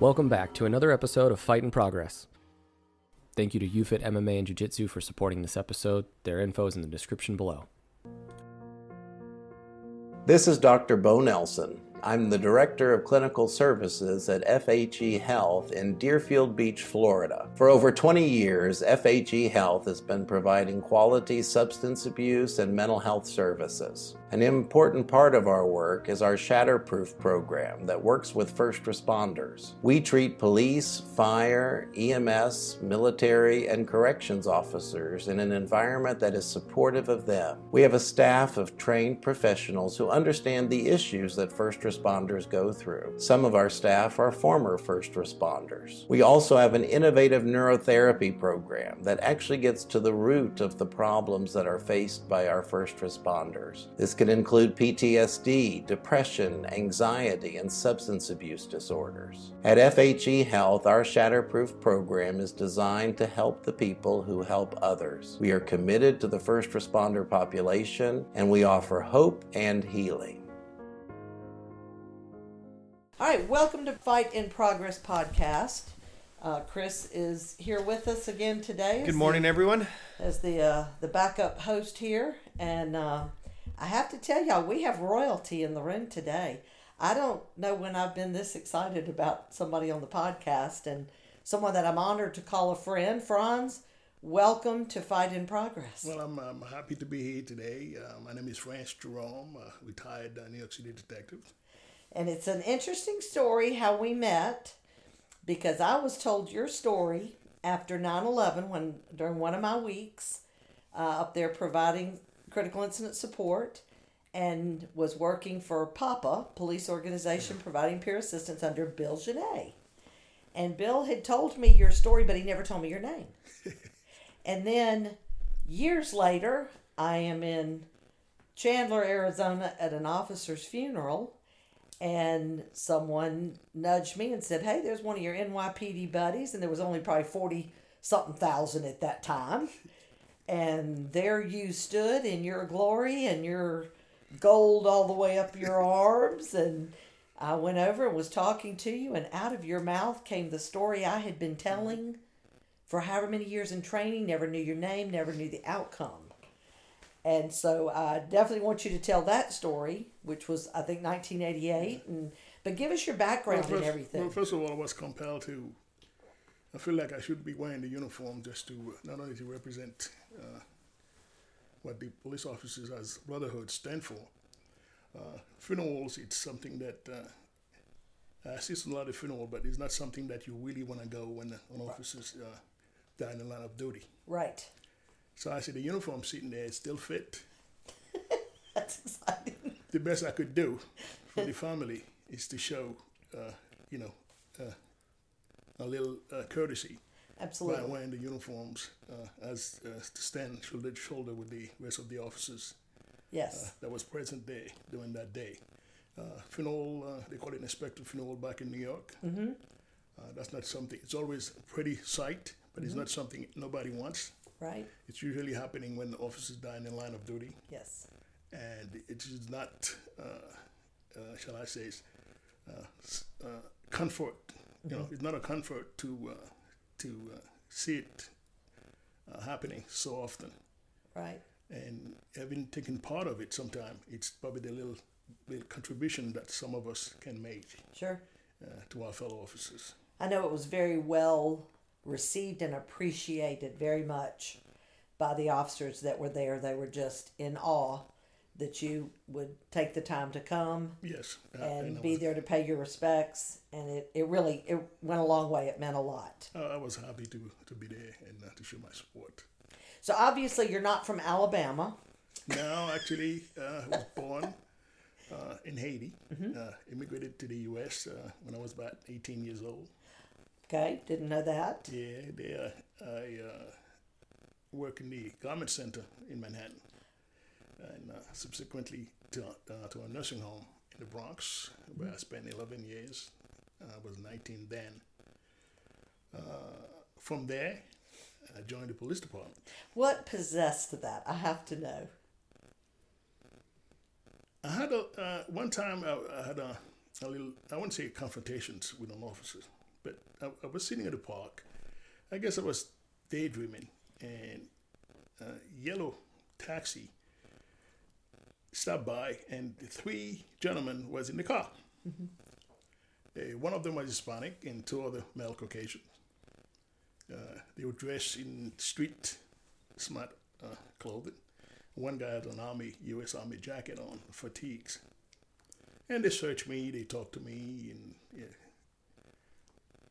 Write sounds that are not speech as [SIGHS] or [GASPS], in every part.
Welcome back to another episode of Fight in Progress. Thank you to UFIT MMA and Jiu Jitsu for supporting this episode. Their info is in the description below. This is Dr. Bo Nelson. I'm the Director of Clinical Services at FHE Health in Deerfield Beach, Florida. For over 20 years, FHE Health has been providing quality substance abuse and mental health services. An important part of our work is our Shatterproof program that works with first responders. We treat police, fire, EMS, military, and corrections officers in an environment that is supportive of them. We have a staff of trained professionals who understand the issues that first responders go through. Some of our staff are former first responders. We also have an innovative neurotherapy program that actually gets to the root of the problems that are faced by our first responders. This can include PTSD, depression, anxiety, and substance abuse disorders. At FHE Health, our Shatterproof program is designed to help the people who help others. We are committed to the first responder population and we offer hope and healing. All right, welcome to Fight in Progress podcast. Uh, Chris is here with us again today. as Good the- morning, everyone. as the uh, the backup host here, and uh, I have to tell y'all, we have royalty in the room today. I don't know when I've been this excited about somebody on the podcast, and someone that I'm honored to call a friend. Franz, welcome to Fight in Progress. Well, I'm, I'm happy to be here today. Uh, my name is Franz Jerome, uh, retired uh, New York City detective. And it's an interesting story how we met because I was told your story after 9 11 when during one of my weeks uh, up there providing critical incident support and was working for PAPA, police organization providing peer assistance under Bill Genet. And Bill had told me your story, but he never told me your name. [LAUGHS] and then years later, I am in Chandler, Arizona at an officer's funeral and someone nudged me and said, "Hey, there's one of your NYPD buddies," and there was only probably forty something thousand at that time, and there you stood in your glory and your gold all the way up your arms, and I went over and was talking to you, and out of your mouth came the story I had been telling for however many years in training. Never knew your name, never knew the outcome. And so I definitely want you to tell that story, which was I think 1988. And but give us your background Well, and first, everything. well, first of all, I was compelled to. I feel like I should be wearing the uniform just to not only to represent uh, what the police officers as brotherhood stand for. Uh, funerals, it's something that uh, I assist in a lot of funeral, but it's not something that you really want to go when an officer's uh, die in the line of duty. right. So I see the uniform sitting there, still fit. [LAUGHS] That's exciting. the best I could do for the family is to show, uh, you know, uh, a little uh, courtesy by Absolutely. wearing the uniforms uh, as uh, to stand shoulder to shoulder with the rest of the officers uh, Yes. that was present there during that day. Uh, uh, they call it Inspector Funeral back in New York. Mm-hmm. Uh, that's not something. It's always a pretty sight, but it's not something nobody wants. Right. It's usually happening when the officers die in the line of duty Yes. and it is not, uh, uh, shall I say, uh, uh, comfort. You know, it's not a comfort to uh, to uh, see it uh, happening so often, Right. and having taken part of it sometime, it's probably the little little contribution that some of us can make Sure. uh, to our fellow officers. I know it was very well received and appreciated very much by the officers that were there. They were just in awe that you would take the time to come Yes, and I be there to pay your respects. And it, it really it went a long way. It meant a lot. uh, I was happy to, to be there and uh, to show my support. So obviously you're not from Alabama. No, actually, uh, I was born uh, in Haiti. Uh, immigrated to the U.S. Uh, when I was about 18 years old. Okay, didn't know that. Yeah, there I uh, work in the garment center in Manhattan, and uh, subsequently to, uh, to a nursing home in the Bronx, where I spent 11 years. I was 19 then. Uh, from there, I joined the police department. What possessed that? I have to know. I had a uh, one time I, I had a, a little I wouldn't say confrontations with an officer, But I, I was sitting at the park. I guess I was daydreaming, and a yellow taxi stopped by, and the three gentlemen was in the car. Uh, one of them was Hispanic, and two other male Caucasians. Uh, they were dressed in street smart uh, clothing. One guy had an Army, U.S. Army jacket on, fatigues. And they searched me, they talked to me, and yeah.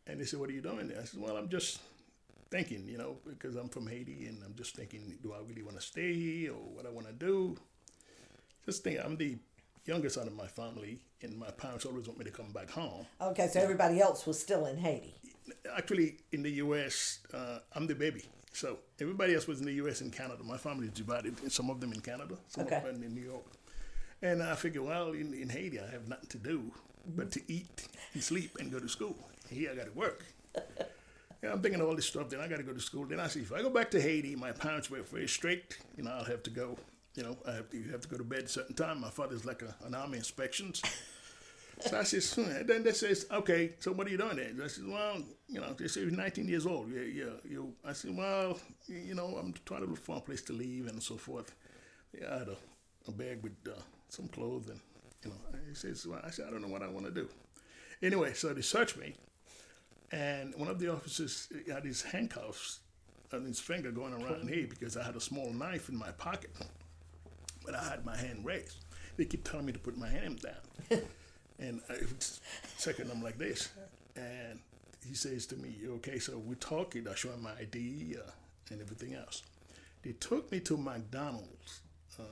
And they said, What are you doing there? I said, Well, I'm just thinking, you know, because I'm from Haiti and I'm just thinking, do I really want to stay here or what I want to do? Just think, I'm the youngest out of my family, and my parents always want me to come back home. Okay, so everybody else was still in Haiti. Actually, in the U.S., uh, I'm the baby. So everybody else was in the U.S. and Canada. My family is divided. Some of them in Canada, some Okay. of them in New York. And I figured, well, in, in Haiti, I have nothing to do but to eat and sleep and go to school. Here, I got to work. [LAUGHS] yeah, I'm thinking of all this stuff. Then I got to go to school. Then I see if I go back to Haiti, my parents were very strict. You know, I'll have to go. You know, I have to, you have to go to bed at a certain time. My father's like a, an army inspections. [LAUGHS] So I says, hmm. and then they says, okay, so what are you doing there? I said, well, you know, they say you're 19 years old. Yeah, yeah. You, I said, well, you know, I'm trying to look for a place to live and so forth. Yeah, I had a, a bag with uh, some clothes and, you know, he says, well, I said, I don't know what I want to do. Anyway, so they searched me, and one of the officers had his handcuffs on his finger going around here because I had a small knife in my pocket, but I had my hand raised. They keep telling me to put my hand down. [LAUGHS] And I, second, I'm like this. And he says to me, okay, so we're talking. I show him my ID uh, and everything else. They took me to McDonald's, uh,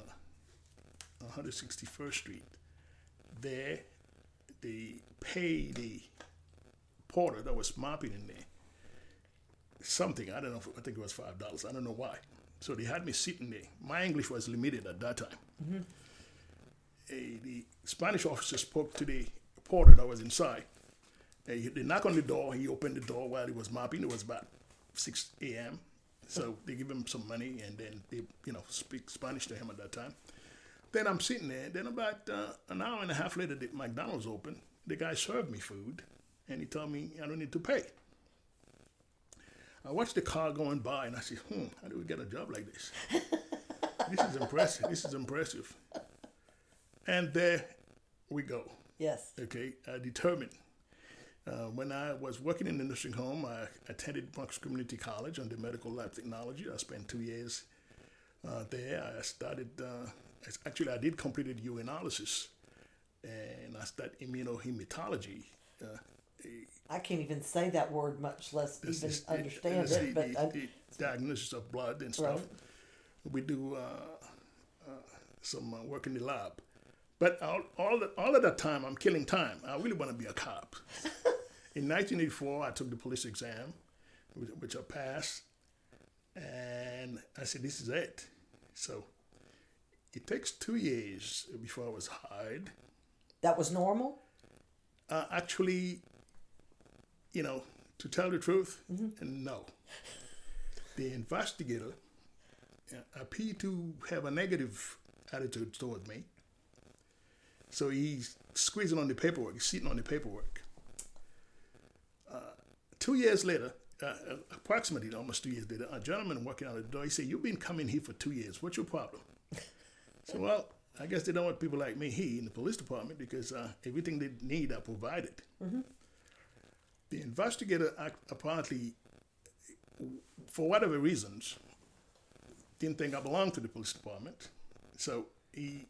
161st Street. There, they paid the porter that was mopping in there something. I don't know. If, I think it was five dollars. I don't know why. So they had me sitting there. My English was limited at that time. Eh, the Spanish officer spoke to the porter that was inside. Eh, they knock on the door. He opened the door while he was mopping. It was about 6 a.m. So they give him some money and then they, you know, speak Spanish to him at that time. Then I'm sitting there. Then about uh, an hour and a half later, the McDonald's opened. The guy served me food, and he told me I don't need to pay. I watched the car going by, and I said, "Hmm, how do we get a job like this? [LAUGHS] this is impressive. This is impressive." And there we go. Yes. Okay, I determined. Uh, when I was working in the nursing home, I attended Bronx Community College under medical lab technology. I spent two years uh, there. I started, uh, actually, I did completed urinalysis, and I started immunohematology. I can't even say that word, much less this even is- understand is it. But the, I, the diagnosis of blood and stuff. Right. We do uh, uh, some uh, work in the lab. But all, all, the, all of that time, I'm killing time. I really want to be a cop. [LAUGHS] in 1984, I took the police exam, which, which I passed. And I said, this is it. So it takes two years before I was hired. that was normal. Uh, actually, you know, to tell the truth, no. The investigator uh, appeared to have a negative attitude toward me. So he's squeezing on the paperwork, he's sitting on the paperwork. Uh, two years later, uh, uh, approximately almost two years later, a gentleman walking out the door, he said, You've been coming here for two years. What's your problem? [LAUGHS] So, well, I guess they don't want people like me here in the police department because uh, everything they need are provided. The investigator apparently, for whatever reasons, didn't think I belonged to the police department. So he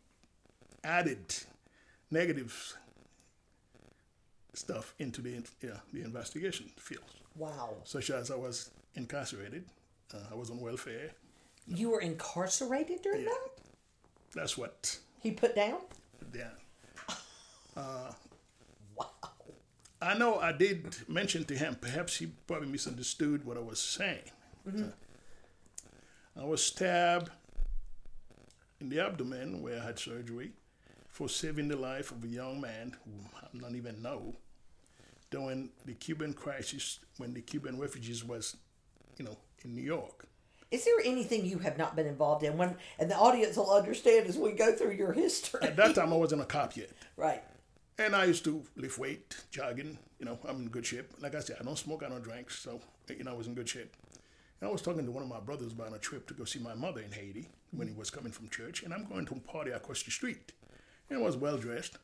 added negative stuff into the, yeah, the investigation field, Wow. such as I was incarcerated, uh, I was on welfare. You were incarcerated during Yeah. that? That's what He put down? Yeah. Wow. [LAUGHS] I know I did mention to him, perhaps he probably misunderstood what I was saying. Uh, I was stabbed in the abdomen where I had surgery for saving the life of a young man who I don't even know during the Cuban crisis when the Cuban refugees was, you know, in New York. Is there anything you have not been involved in? When and the audience will understand as we go through your history. At that time, I wasn't a cop yet. right. And I used to lift weight, jogging. You know, I'm in good shape. Like I said, I don't smoke, I don't drink, so you know, I was in good shape. And I was talking to one of my brothers about a trip to go see my mother in Haiti when he was coming from church, and I'm going to a party across the street. And I was well dressed.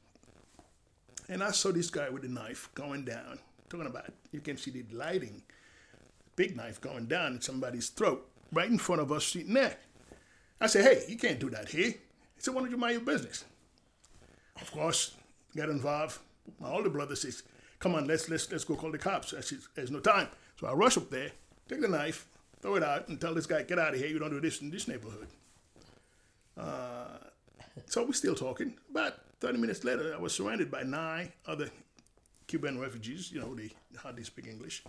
And I saw this guy with a knife going down, talking about, you can see the lighting, big knife going down in somebody's throat, right in front of us sitting there. I said, hey, you can't do that here. He said, why don't you mind your business? Of course, got involved. My older brother says, come on, let's, let's, let's go call the cops. I said, there's no time. So I rush up there, take the knife, throw it out, and tell this guy, get out of here. You don't do this in this neighborhood. Uh, so we're still talking. About 30 minutes later, I was surrounded by nine other Cuban refugees. You know, they hardly speak English.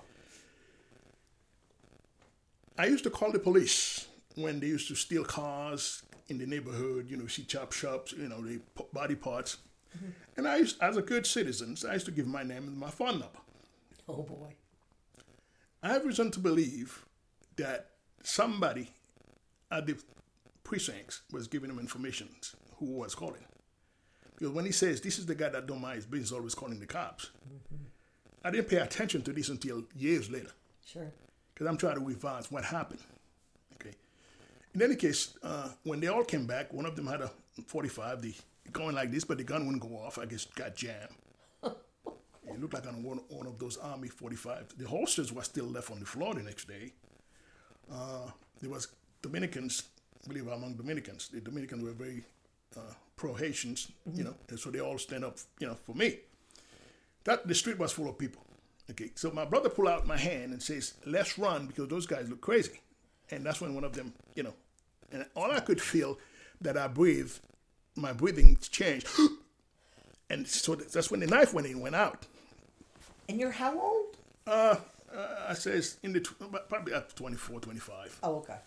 I used to call the police when they used to steal cars in the neighborhood, you know, see chop shops, you know, the body parts. And I used, as a good citizen, I used to give my name and my phone number. Oh boy. I have reason to believe that somebody at the precincts was giving him information who was calling. Because when he says, this is the guy that don't mind his business, always calling the cops, mm-hmm. I didn't pay attention to this until years later. Sure. Because I'm trying to revise what happened. Okay. In any case, uh, when they all came back, one of them had a 45, the going like this, but the gun wouldn't go off. I guess got jammed. [LAUGHS] it looked like on one, one of those Army 45. The holsters were still left on the floor the next day. Uh, there was Dominicans, I believe among Dominicans. The Dominicans were very uh, pro Haitians, mm-hmm. you know, and so they all stand up, you know, for me. That the street was full of people. Okay, so my brother pulled out my hand and says, "Let's run because those guys look crazy," and that's when one of them, you know, and all I could feel that I breathed, my breathing changed, [GASPS] and so that's when the knife went in, went out. And you're how old? Uh, uh I says in the probably up 24, 25. Oh, okay.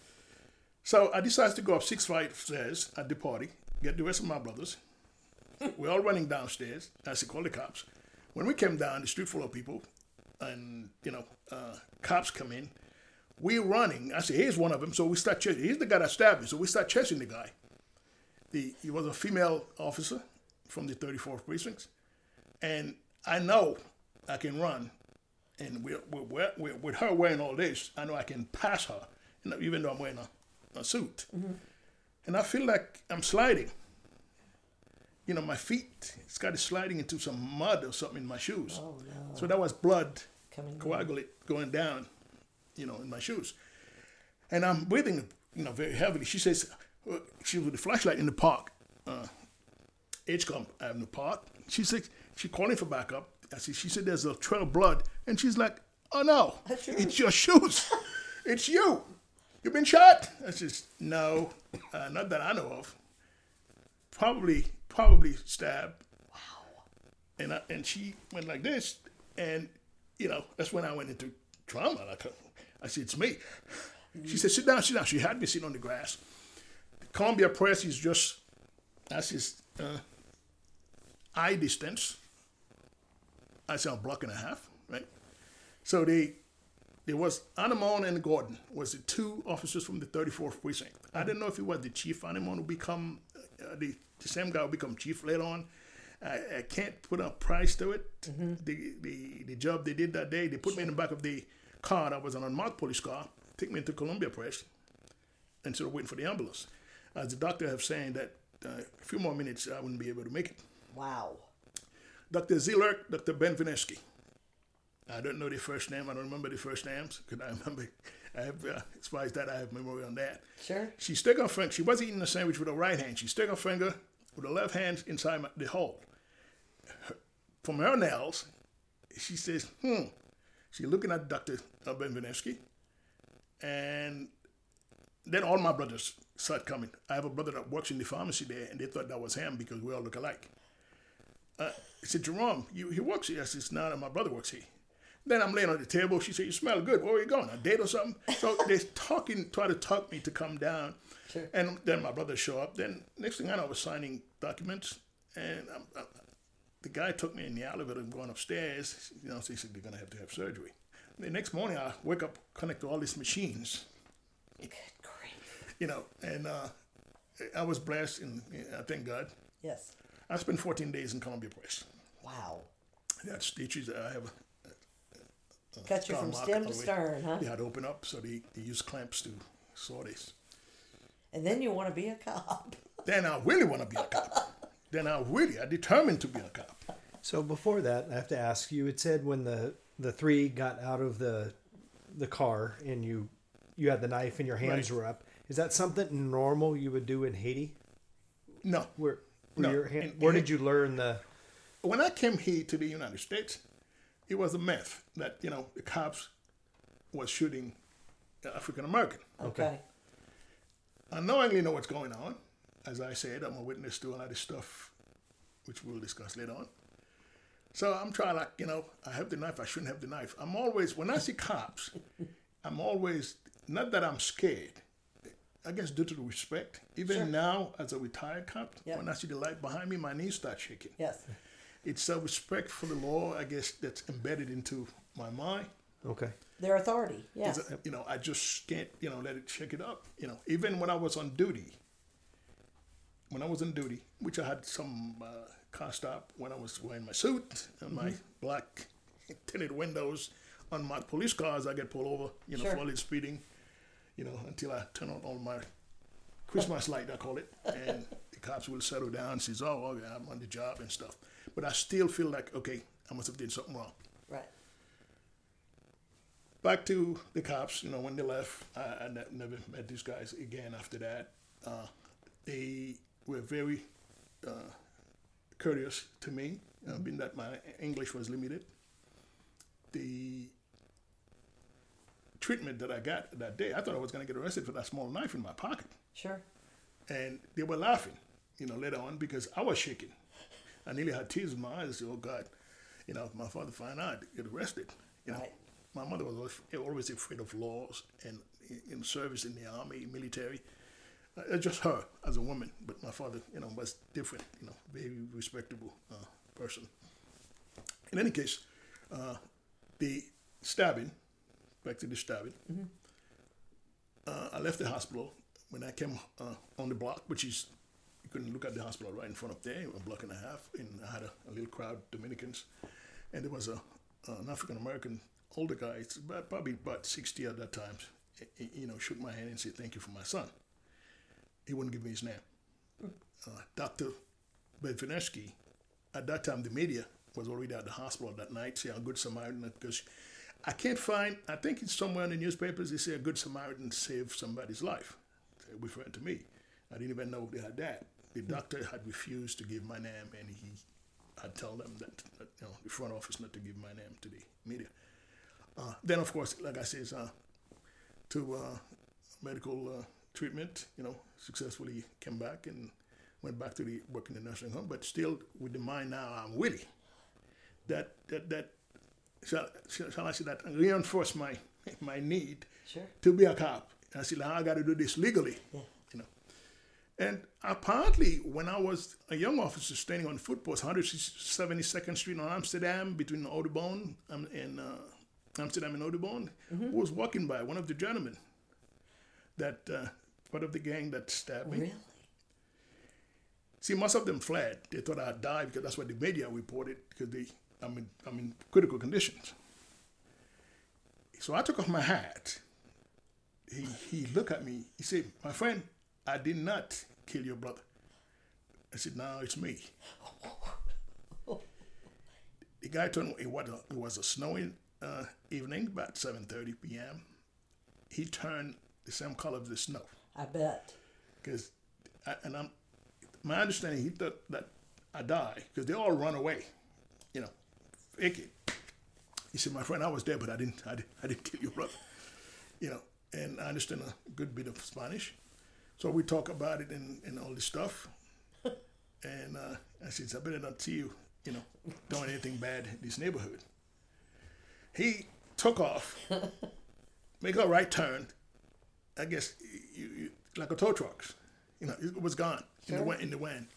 So I decided to go up six flight stairs at the party, get the rest of my brothers. [LAUGHS] We're all running downstairs. I said, call the cops. When we came down, the street full of people, and you know, uh, cops come in. We're running. I said, here's one of them. So we start chasing. He's the guy that stabbed me. So we start chasing the guy. The, he was a female officer from the 34th precinct, and I know I can run. And we're, we're, we're, with her wearing all this, I know I can pass her, you know, even though I'm wearing a a suit. Mm-hmm. And I feel like I'm sliding. You know, my feet started sliding into some mud or something in my shoes. Oh, no. So that was blood Coming coagulate down. going down, you know, in my shoes. And I'm breathing, you know, very heavily. She says, she was with the flashlight in the park, uh, Edgecombe Avenue Park. She said, she calling for backup. I said, she said, there's a trail of blood. And she's like, oh no, it's your shoes. [LAUGHS] it's you. You've been shot? I says, no, uh, not that I know of. Probably, probably stabbed. Wow. And I, and she went like this, and you know that's when I went into trauma. Like I said, it's me. She said, sit down, sit down. She had me sitting on the grass. Columbia Pres is just that's his uh, eye distance. I said a block and a half, right? So they there was Anemone and Gordon was the two officers from the 34th precinct. I didn't know if it was the chief Anemone who become uh, the, the same guy who become chief later on. I, I can't put a price to it. Mm-hmm. The, the the job they did that day, they put me in the back of the car that was an unmarked police car, take me into Columbia Pres, instead of waiting for the ambulance. As the doctor have saying that uh, a few more minutes I wouldn't be able to make it. Wow. Dr. Ziller, Dr. Ben Vineski. I don't know the first name. I don't remember the first names because I remember. I have, uh, as far as that, I have memory on that. Sure. She stuck her finger. She wasn't eating the sandwich with her right hand. She stuck her finger with her left hand inside my, the hole. Her, from her nails, she says, "Hmm." She's looking at Doctor Benvenesky, and then all my brothers start coming. I have a brother that works in the pharmacy there, and they thought that was him because we all look alike. Uh, I said, Jerome, you, he works here. I said, no, my brother works here. Then I'm laying on the table. She said, "You smell good. Where are you going? A date or something?" So [LAUGHS] they're talking, try to talk me to come down. Sure. And then my brother show up. Then next thing I know, I was signing documents, and I'm, I'm, the guy took me in the elevator and going upstairs. You know, so he said they're gonna have to have surgery. The next morning, I wake up, connect to all these machines. Good. You know, and uh, I was blessed, and I thank God. Yes. I spent 14 days in Columbia Pres. Wow. They had stitches. I have a Cut you from stem to stern, huh? They had to open up, so they, they use clamps to saw this. And then you want to be a cop. [LAUGHS] Then I really want to be a cop. then I really, I determined to be a cop. So before that, I have to ask you. It said when the the three got out of the the car and you you had the knife and your hands Right. were up. Is that something normal you would do in Haiti? No. Where where, No. your hand, In- where in- did you learn the? When I came here to the United States, it was a myth that, you know, the cops was shooting African American. Okay. I knowingly know what's going on. As I said, I'm a witness to a lot of stuff, which we'll discuss later on. So I'm trying, like, you know, I have the knife, I shouldn't have the knife. I'm always, when I see cops, I'm always, not that I'm scared, I guess due to the respect. Even now, as a retired cop, Yep. when I see the light behind me, my knees start shaking. Yes. It's a respect for the law, I guess, that's embedded into my mind. Okay. Their authority. Yes. Is You know, I just can't, you know, let it shake it up. You know, even when I was on duty, when I was on duty, which I had some uh, car stop when I was wearing my suit and my black [LAUGHS] tinted windows on my police cars, I get pulled over, you know, Sure. for speeding, you know, until I turn on all my Christmas light, I call it, and the cops will settle down and says, oh, okay, I'm on the job and stuff. But I still feel like, okay, I must have done something wrong Right. back to the cops. You know, when they left, I, I ne- never met these guys again after that. Uh, they were very uh, courteous to me, uh, being that my English was limited. The treatment that I got that day, I thought I was going to get arrested for that small knife in my pocket. Sure. And they were laughing, you know, later on because I was shaking. I nearly had tears in my eyes. Oh, God, you know, if my father find out, get arrested. You know, Right. my mother was always- afraid of laws and in- in service in the army, military. Uh, just her as a woman, but my father, you know, was different. You know, very respectable uh, person. In any case, uh, the stabbing, back to the stabbing. Uh, I left the hospital when I came uh, on the block, which is you couldn't look at the hospital right in front of there, a block and a half, and I had a, a little crowd, Dominicans, and there was a an African American older guy, it's about, probably about sixty at that time. You know, shook my hand and said, "Thank you for my son." He wouldn't give me his name. Uh, Doctor Bedvineski, at that time, the media was already at the hospital that night, saying a good Samaritan because I can't find. I think it's somewhere in the newspapers. They say a good Samaritan saved somebody's life, They're referring to me. I didn't even know they had that. The doctor had refused to give my name, and he had told them that, that you know the front office not to give my name to the media. Uh, then, of course, like I said, uh, to uh, medical uh, treatment, you know, successfully came back and went back to the work in the nursing home, but still with the mind now I'm Willie. That that that shall, shall shall I say that reinforce my [LAUGHS] my need Sure. to be a cop. I said, I got to do this legally, you know. And apparently, when I was a young officer standing on footpost, 172nd Street on Amsterdam, between Audubon and uh, Amsterdam and Audubon, who was walking by, one of the gentlemen, that uh, part of the gang that stabbed me. Really? See, most of them fled. They thought I'd die because that's what the media reported because they, I'm in, I'm in critical conditions. So I took off my hat. He, he looked at me. He said, my friend, I did not kill your brother. I said, no, it's me. [LAUGHS] the guy told me it was a, it was a snowy uh, evening, about 7.30 p.m. He turned the same color of the snow I bet. because and I'm my understanding he thought that I died because they all run away, you know, it. He said, "My friend, I was there, but I didn't, I didn't, I didn't kill your brother," you know. And I understand a good bit of Spanish, so we talk about it and, and all this stuff. [LAUGHS] and uh, I said, "I better not see you, you know, doing anything bad in this neighborhood." He took off, [LAUGHS] make a right turn, I guess you, you, like a tow trucks. You know, it was gone in the wind. In the wind.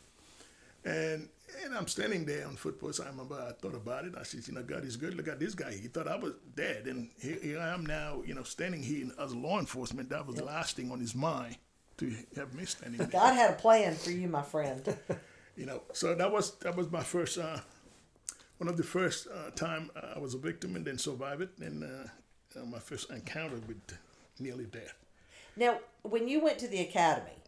And and I'm standing there on footpost. I remember I thought about it. I said, you know, God is good. Look at this guy. He thought I was dead, and here, here I am now. You know, standing here as law enforcement. That was the last thing on his mind to have me standing [LAUGHS] there. God had a plan for you, my friend. [LAUGHS] You know, so that was that was my first uh, one of the first uh, time I was a victim and then survived it, and uh, uh, my first encounter with nearly death. Now, when you went to the academy,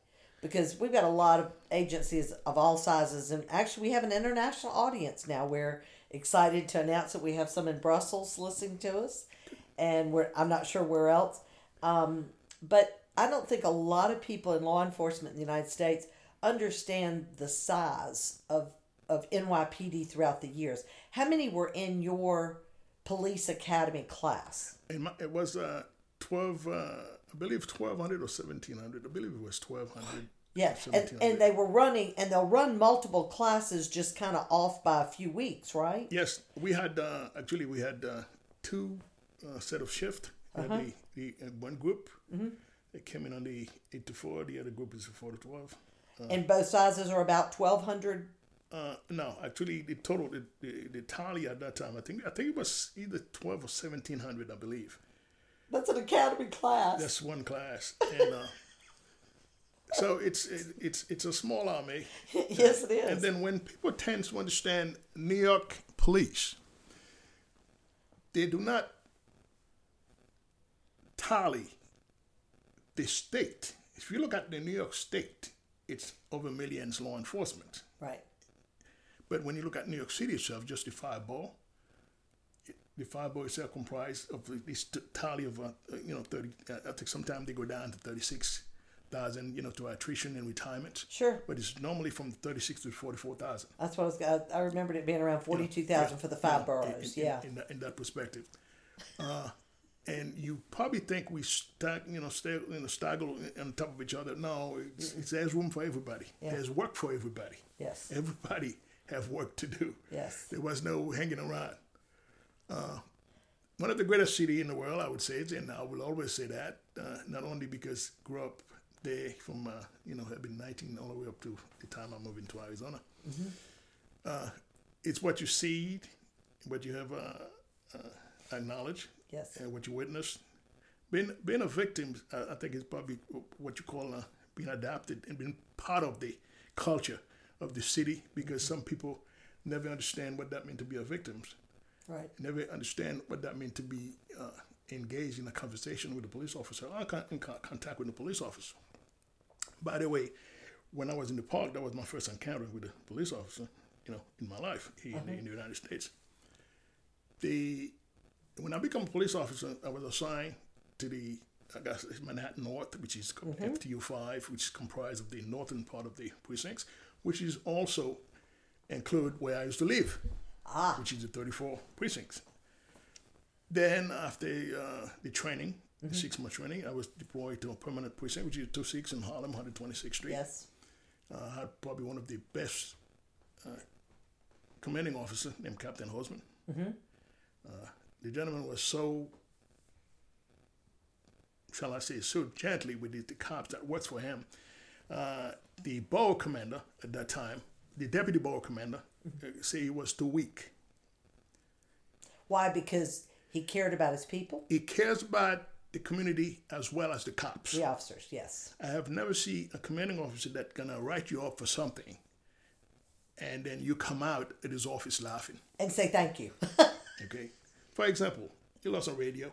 because we've got a lot of agencies of all sizes, and actually we have an international audience now. We're excited to announce that we have some in Brussels listening to us, and we're I'm not sure where else, um, but I don't think a lot of people in law enforcement in the United States understand the size of of NYPD throughout the years. How many were in your police academy class? My, it was uh, twelve, uh, I believe twelve hundred or seventeen hundred. I believe it was twelve hundred. Yeah, and, and they were running, and they'll run multiple classes just kind of off by a few weeks, right? Yes, we had uh, actually we had uh, two uh, set of shift. Uh-huh. The, the uh, one group mm-hmm. they came in on the eight to four. The other group is four to twelve. Uh, and both sizes are about twelve hundred. Uh, no, actually, the total, the, the, the tally at that time, I think, I think it was either twelve or seventeen hundred, I believe. That's an academy class. That's one class, and uh, [LAUGHS] so it's it, it's it's a small army. [LAUGHS] yes, it is. And then when people tend to understand New York police, they do not tally the state. If you look at the New York State, it's over millions law enforcement. Right. But when you look at New York City itself, just the five borough, the five borough itself comprised of this tally of, uh, you know, 30, uh, I think sometimes they go down to 36 thousand, you know, to attrition and retirement. Sure. But it's normally from thirty six to forty four thousand. That's what I was. I remembered it being around forty two thousand yeah, for the five yeah, boroughs. In, yeah. In, in, that, in that perspective, uh, and you probably think we stack, you know, stay, you know, staggle on top of each other. No, it's, it's, there's room for everybody. Yeah. There's work for everybody. Yes. Everybody have work to do. Yes. There was no hanging around. Uh, one of the greatest city in the world, I would say, and I will always say that, uh, not only because grew up there from, uh, you know, have been 19 all the way up to the time I moved into Arizona. Mm-hmm. Uh, it's what you see, what you have uh, uh, acknowledged, yes. and what you witness. Being, being a victim, I think, is probably what you call uh, being adapted and being part of the culture of the city because some people never understand what that means to be a victim. Right. Never understand what that means to be uh, engaged in a conversation with a police officer or in contact with a police officer. By the way, when I was in the park, that was my first encounter with a police officer, you know, in my life here uh-huh. in, the, in, the, United States. The when I became a police officer, I was assigned to the I guess Manhattan North, which is mm-hmm. FTU five, which is comprised of the northern part of the precincts, which is also include where I used to live, ah. which is the 34 precincts. Then after uh, the training, mm-hmm. six month training. I was deployed to a permanent precinct, which is 26 in Harlem, 126th Street. Yes. Uh, I had probably one of the best uh, commanding officer named Captain Hosman. Mm-hmm. Uh, the gentleman was so, shall I say, so gently with the, the cops that worked for him. Uh, the borough commander at that time, the deputy borough commander, say he was too weak. Why? Because he cared about his people. He cares about the community as well as the cops. The officers, yes. I have never seen a commanding officer that gonna write you up for something, and then you come out at his office laughing and say thank you. [LAUGHS] okay. For example, you lost a radio.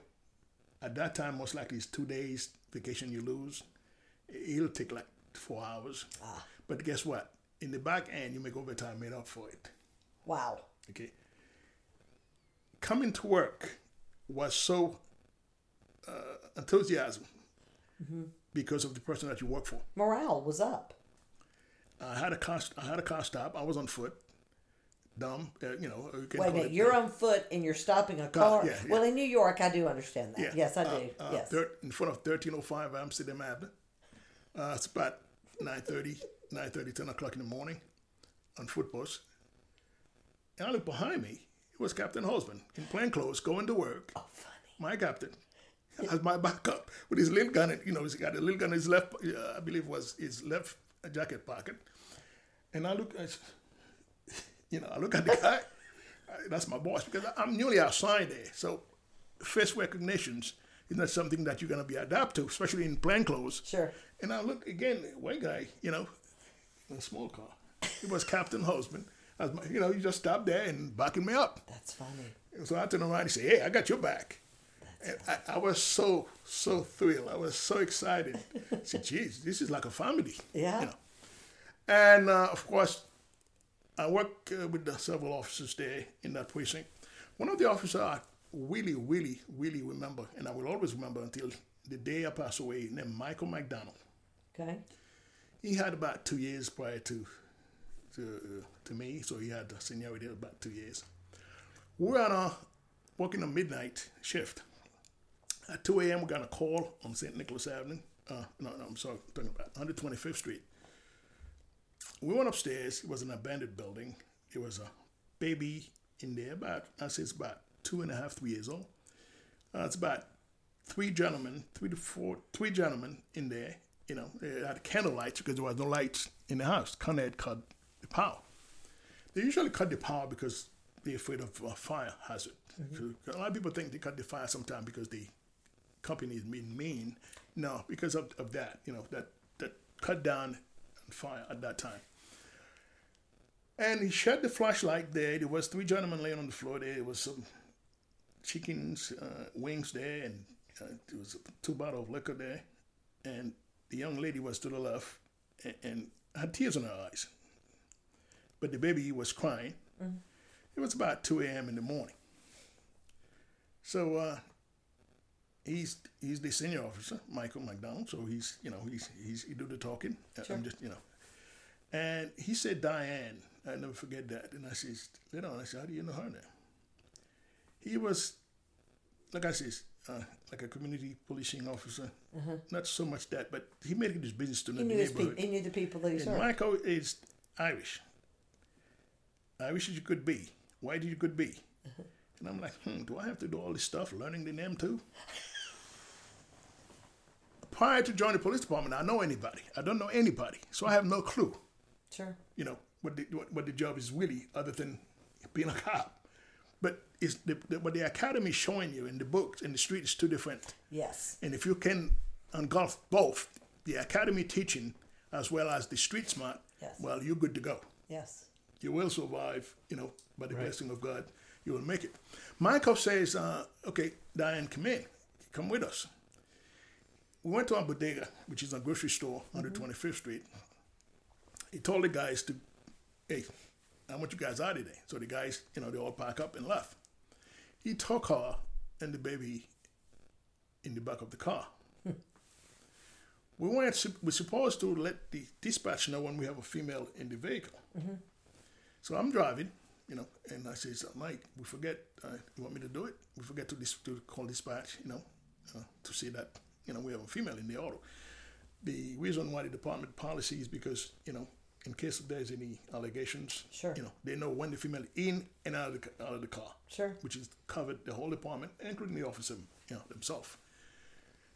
At that time, most likely it's two days vacation you lose. It'll take like four hours. Ah. But guess what? In the back end, you make overtime made up for it. Wow. Okay. Coming to work was so uh, enthusiasm mm-hmm. because of the person that you work for. Morale was up. I had a car. I had a car stop. I was on foot. Dumb, uh, you know. You Wait a minute. You're on foot and you're stopping a car. yeah, yeah. Well, in New York, I do understand that. Yeah. Yes, I do. Uh, uh yes. Thir- in front of 1305 Amsterdam Avenue. Uh, it's about 9:30, 9:30, 10 o'clock in the morning, on foot post. And I look behind me. It was Captain Hosman in plain clothes, going to work. Oh, funny. My captain [LAUGHS] as my backup with his little gun. You know, he's got a little gun in his left, uh, I believe was his left jacket pocket. And I look, at, [LAUGHS] you know, I look at the guy. [LAUGHS] that's my boss because I'm newly assigned there. So face recognitions is not something that you're going to be adapt to, especially in plain clothes. Sure. And I look again, white guy, you know, in a small car. It was Captain Hosman. As my, you know, he just stopped there and backing me up. That's funny. And so I turned around and said, "Hey, I got your back." And I, I was so so thrilled. I was so excited. I said, [LAUGHS] "Geez, this is like a family." Yeah. You know. And uh, of course, I work uh, with the several officers there in that precinct. One of the officers I really, really, really remember, and I will always remember until the day I pass away, named Michael McDonald. Okay. He had about two years prior to to, uh, to me, so he had seniority about two years. We were on a working a midnight shift. At 2 a.m., we got a call on St. Nicholas Avenue. Uh, no, no, I'm sorry, I'm talking about 125th Street. We went upstairs. It was an abandoned building. There was a baby in there, about I say it's about two and a half, three years old. Uh, it's about three gentlemen, three to four, three gentlemen in there. You know, they had candle lights because there was no lights in the house. Con Ed cut the power. They usually cut the power because they're afraid of a fire hazard. So a lot of people think they cut the fire sometimes because the company is being mean. No, because of, of that, you know, that, that cut down fire at that time. And he shut the flashlight there. There was three gentlemen laying on the floor there. There was some chickens, uh, wings there, and uh, there was two bottle of liquor there. And the young lady was to the left and, and had tears in her eyes. But the baby was crying. It was about 2 a.m. in the morning. So uh, he's he's the senior officer, Michael McDonald. So he's you know he's he's he do the talking. Uh, I'm just you know, and he said Diane. I never forget that. And I says, later on, I said, how do you know her name? He was, like I says, uh, like a community policing officer. Not so much that, but he made it his business to know He the neighborhood. people. He knew the people that he And served. Michael is Irish. Irish as you could be. White as you could be. And I'm like, hmm, do I have to do all this stuff, learning the name too? [LAUGHS] Prior to joining the police department, I know anybody. I don't know anybody. So I have no clue, Sure. you know, what the, what, what the job is really other than being a cop. But it's the, the, what the academy is showing you in the books in the street is two different. Yes. And if you can engulf both, the academy teaching as well as the street smart, Yes. well, you're good to go. Yes. You will survive, you know, by the blessing of God. You will make it. Michael says, uh, okay, Diane, come in. Come with us. We went to a bodega, which is a grocery store on 125th Street. He told the guys to, hey, I want you guys out of there. So the guys, you know, they all pack up and left. He took her and the baby in the back of the car. we weren't we're supposed to let the dispatch know when we have a female in the vehicle. So I'm driving, you know, and I says, Mike, we forget. Uh, you want me to do it? We forget to dis- to call dispatch, you know, uh, to see that you know we have a female in the auto. The reason why the department policy is because you know, in case there's any allegations, Sure. you know, they know when the female in and out of the, out of the car, Sure. which is covered the whole department, including the officer, you know, themselves.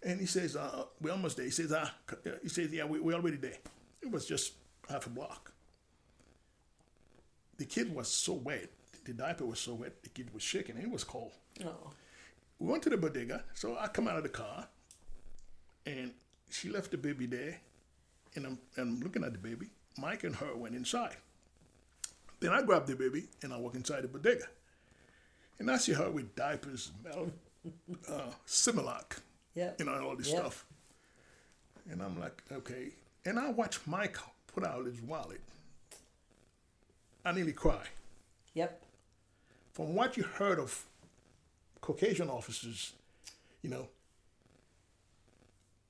And he says, uh, "We're almost there." He says, "Ah," he says, "Yeah, we, we're already there." It was just half a block the kid was so wet. The diaper was so wet. The kid was shaking. and It was cold. Oh. We went to the bodega. So I come out of the car, and she left the baby there, and I'm, I'm looking at the baby. Mike and her went inside. Then I grabbed the baby and I walk inside the bodega, and I see her with diapers, Mel, [LAUGHS] uh, Similac, Yep. you know, and all this Yep. stuff. And I'm like, okay. And I watch Mike put out his wallet. I nearly cry. Yep. From what you heard of Caucasian officers, you know,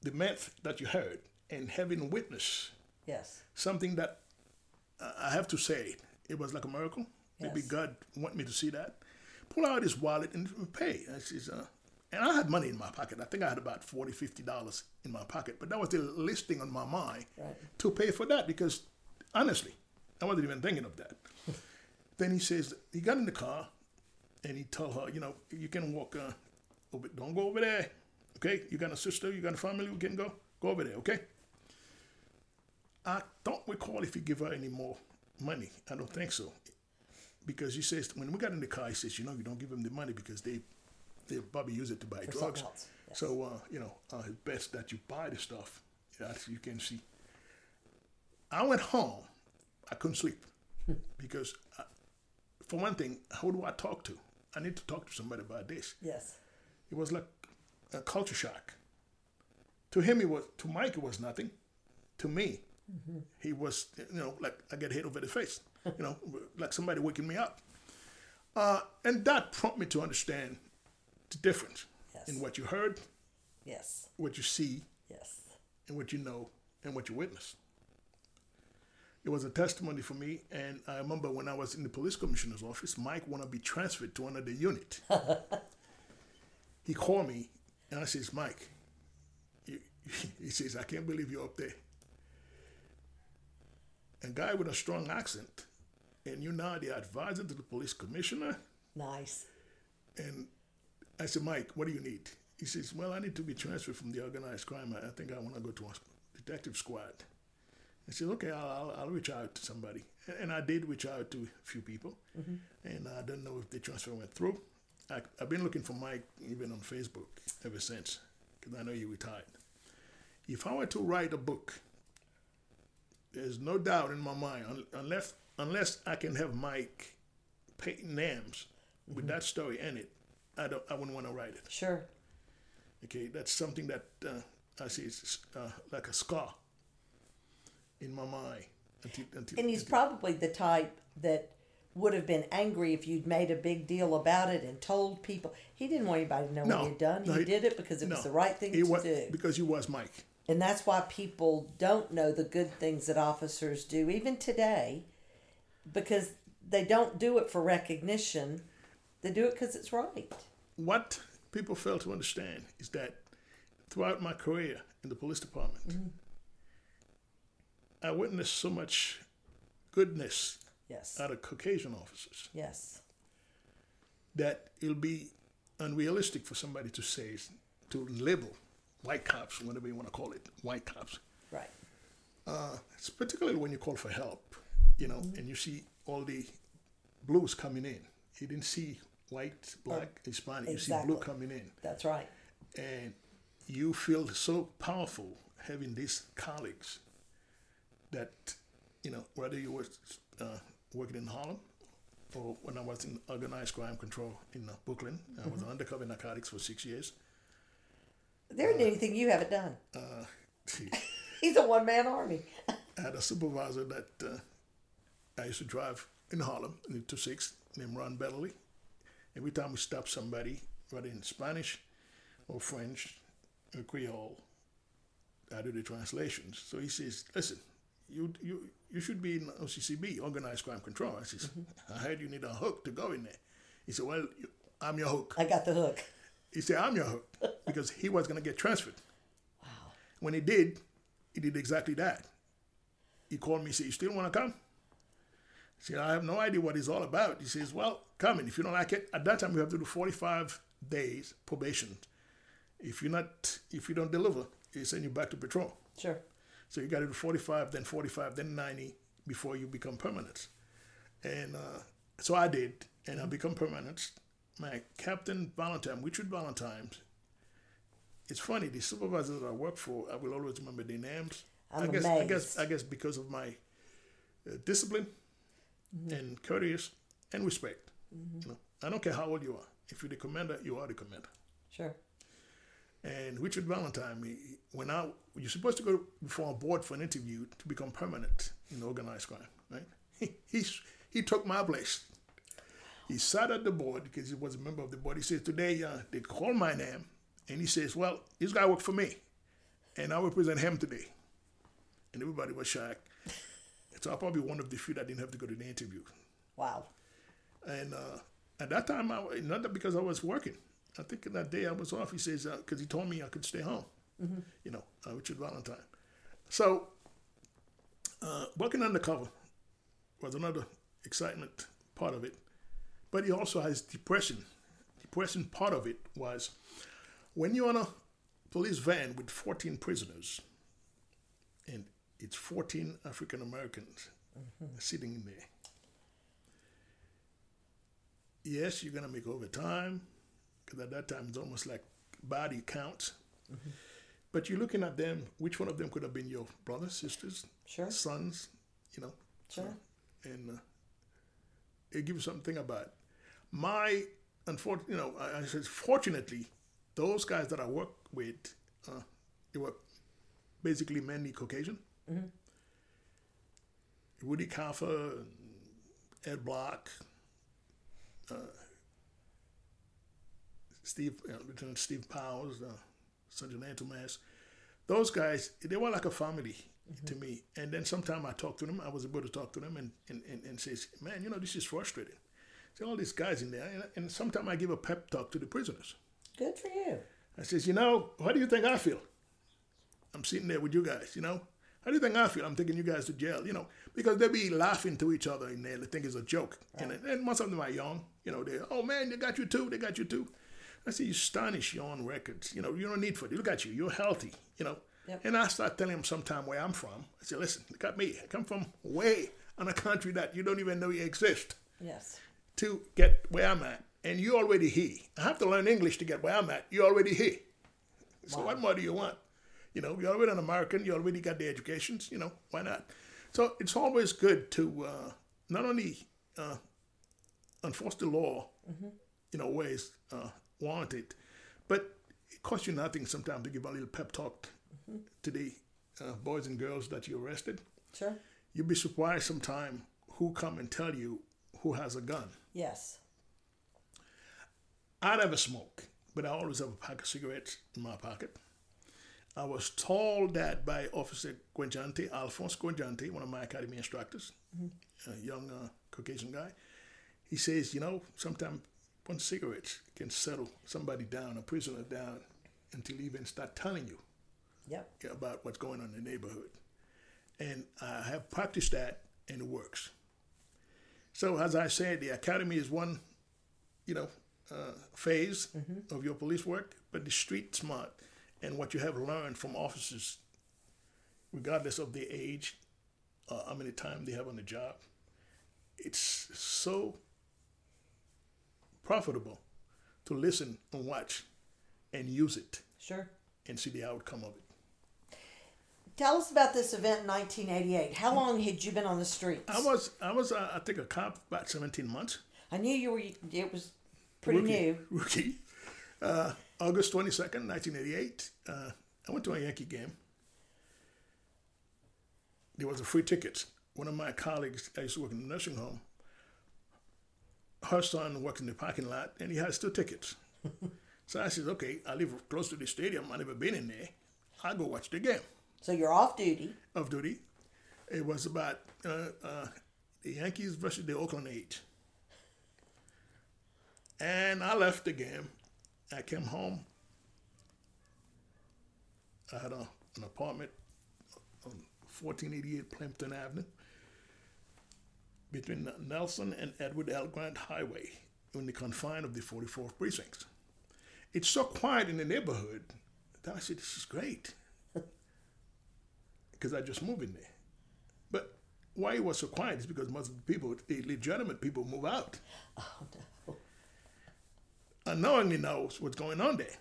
the math that you heard, and having witnessed Yes. something that uh, I have to say, it was like a miracle. Maybe God want me to see that. Pull out his wallet and pay. I says, uh, and I had money in my pocket. I think I had about 40 $50 in my pocket, but that was the listing on my mind Right. to pay for that because honestly, I wasn't even thinking of that. [LAUGHS] then he says, he got in the car and he told her, you know, you can walk, uh, over, don't go over there. Okay, you got a sister, you got a family, we can go, go over there, okay? I don't recall if he give her any more money. I don't think so. Because he says when we got in the car, he says, you know, you don't give him the money because they they probably use it to buy For drugs. yes. So uh, you know, uh, it's best that you buy the stuff. That you can see. I went home. I couldn't sleep. [LAUGHS] because, uh, for one thing, who do I talk to? I need to talk to somebody about this. Yes. It was like a culture shock. To him, it was to Mike, it was nothing. To me, he was you know like I get hit over the face, you know, [LAUGHS] like somebody waking me up. Uh, and that prompted me to understand the difference Yes. in what you heard, Yes. what you see, Yes. and what you know, and what you witness. It was a testimony for me, and I remember when I was in the police commissioner's office, Mike wanted to be transferred to another unit. [LAUGHS] he called me, and I says, Mike, you, [LAUGHS] he says, I can't believe you're up there. A guy with a strong accent, and you're now the advisor to the police commissioner. Nice. And I said, Mike, what do you need? He says, Well, I need to be transferred from the organized crime. I think I want to go to a detective squad. I said, Okay, I'll, I'll, I'll reach out to somebody. And, and I did reach out to a few people. Mm-hmm. And I don't know if the transfer went through. I, I've been looking for Mike even on Facebook ever since, because I know he retired. If I were to write a book, there's no doubt in my mind, un- unless unless I can have Mike paint names with that story in it, I don't. I wouldn't want to write it. Sure. Okay, that's something that uh, I see is uh, like a scar in my mind. Until, until, And he's until- probably the type that would have been angry if you'd made a big deal about it and told people. He didn't want anybody to know No, what he'd done. no, he he- did it because it was the right thing he to wa- do. because he was Mike. And that's why people don't know the good things that officers do, even today, because they don't do it for recognition. They do it because it's right. What people fail to understand is that throughout my career in the police department, Mm-hmm. I witnessed so much goodness Yes. out of Caucasian officers Yes. that it'll be unrealistic for somebody to say to label white cops, whatever you want to call it, white cops. Right. Uh, it's particularly when you call for help, you know, and you see all the blues coming in. You didn't see white, black, Hispanic. You see blue coming in, That's right. and you feel so powerful having these colleagues that you know whether you were uh, working in Harlem or when I was in organized crime control in uh, Brooklyn, I was undercover narcotics for six years. There isn't anything you haven't done. Uh, [LAUGHS] He's a one man army. I had a supervisor that uh, I used to drive in Harlem in the 26 named Ron Betterly. Every time we stopped somebody, whether in Spanish or French or Creole, I do the translations. So he says, listen, you you you should be in OCCB, Organized Crime Control. I says, I heard you need a hook to go in there. He said, well, you, I'm your hook. I got the hook. He said, I'm your hook [LAUGHS] because he was going to get transferred. Wow. When he did, he did exactly that. He called me and said, You still want to come? I said, I have no idea what it's all about. He says, Well, come in. If you don't like it, at that time, you have to do 45 days probation. If you're not, if you don't deliver, they send you back to patrol. Sure. So you got to do 45, then 45, then 90 before you become permanent. And uh, so I did, and I become permanent. My Captain Valentine, Richard Valentine, it's funny, the supervisors that I work for, I will always remember their names. I'm I guess, I guess. I guess because of my uh, discipline and courteous and respect. You know, I don't care how old you are. If you're the commander, you are the commander. Sure. And Richard Valentine, he, when I, you're supposed to go before a board for an interview to become permanent in organized crime, right? [LAUGHS] He, he, he took my place. He sat at the board because he was a member of the board. He says, Today uh, they call my name. And he says, Well, this guy worked for me. And I represent him today. And everybody was shocked. So I'm probably one of the few that didn't have to go to the interview. Wow. And uh, at that time, I, was not that because I was working. I think that day I was off. He says because he told me I could stay home. You know, uh, Richard Valentine. So uh, working undercover was another excitement part of it, but he also has depression. Depression part of it was when you're on a police van with 14 prisoners, and it's 14 African Americans sitting in there yes, you're gonna make overtime because at that time it's almost like body counts. But you're looking at them. Which one of them could have been your brothers, sisters, Sure. sons? You know. Sure. And uh, it gives something about my unfortunately, you know, I, I said fortunately, those guys that I work with, uh, they were basically mainly Caucasian. Woody Kaffer, Ed Block, uh, Steve, uh, Lieutenant Steve Powers, uh, Sergeant Antomas. Those guys, they were like a family to me. And then sometime I talked to them, I was able to talk to them and, and, and, and say, man, you know, this is frustrating. See all these guys in there. And, and sometimes I give a pep talk to the prisoners. Good for you. I says, you know, how do you think I feel? I'm sitting there with you guys, you know. How do you think I feel? I'm taking you guys to jail, you know, because they be laughing to each other in there. They think it's a joke. And, and most of them are young, you know. They, oh man, they got you too. They got you too. I say, you astonish your own records. You know, you don't need for it. Look at you. You're healthy, you know. Yep. And I start telling them sometime where I'm from. I say, listen, look at me. I come from way on a country that you don't even know you exist Yes. To get where I'm at. And you already here. I have to learn English to get where I'm at. You already here. So what more do you want? You know, you're already an American. You already got the educations. You know, why not? So it's always good to uh, not only uh, enforce the law, you know, ways uh, warranted, but it costs you nothing sometimes to give a little pep talk to the uh, boys and girls that you arrested. Sure. You'd be surprised sometime who come and tell you who has a gun. Yes. I never smoke, but I always have a pack of cigarettes in my pocket. I was told that by Officer Guenjante, Alphonse Guenjante, one of my academy instructors, a young uh, Caucasian guy. He says, you know, sometimes one cigarette can settle somebody down, a prisoner down, until he even start telling you Yep. about what's going on in the neighborhood. And I have practiced that, and it works. So, as I said, the academy is one, you know, uh, phase of your police work, but the street smart and what you have learned from officers, regardless of their age, uh, how many time they have on the job, it's so profitable to listen and watch and use it Sure. and see the outcome of it. Tell us about this event in 1988. How long had you been on the streets? I was I was uh, I think a cop about seventeen months. I knew you were. It was pretty rookie, new. Rookie. Uh, August twenty second, nineteen eighty eight. Uh, I went to a Yankee game. There was a free ticket. One of my colleagues, I used to work in the nursing home. Her son works in the parking lot, and he has two tickets. [LAUGHS] so I said, "Okay, I live close to the stadium. I never been in there. I'll go watch the game." So you're off duty. of duty. It was about uh, uh, the Yankees versus the Oakland A's. And I left the game. I came home. I had a, an apartment on 1488 Plimpton Avenue between Nelson and Edward L. Grant Highway in the confine of the 44th precinct. It's so quiet in the neighborhood that I said, this is great because I just moved in there. But why it was so quiet is because most of the people, the legitimate people, move out. [LAUGHS] Oh no. Unknowingly knows what's going on there.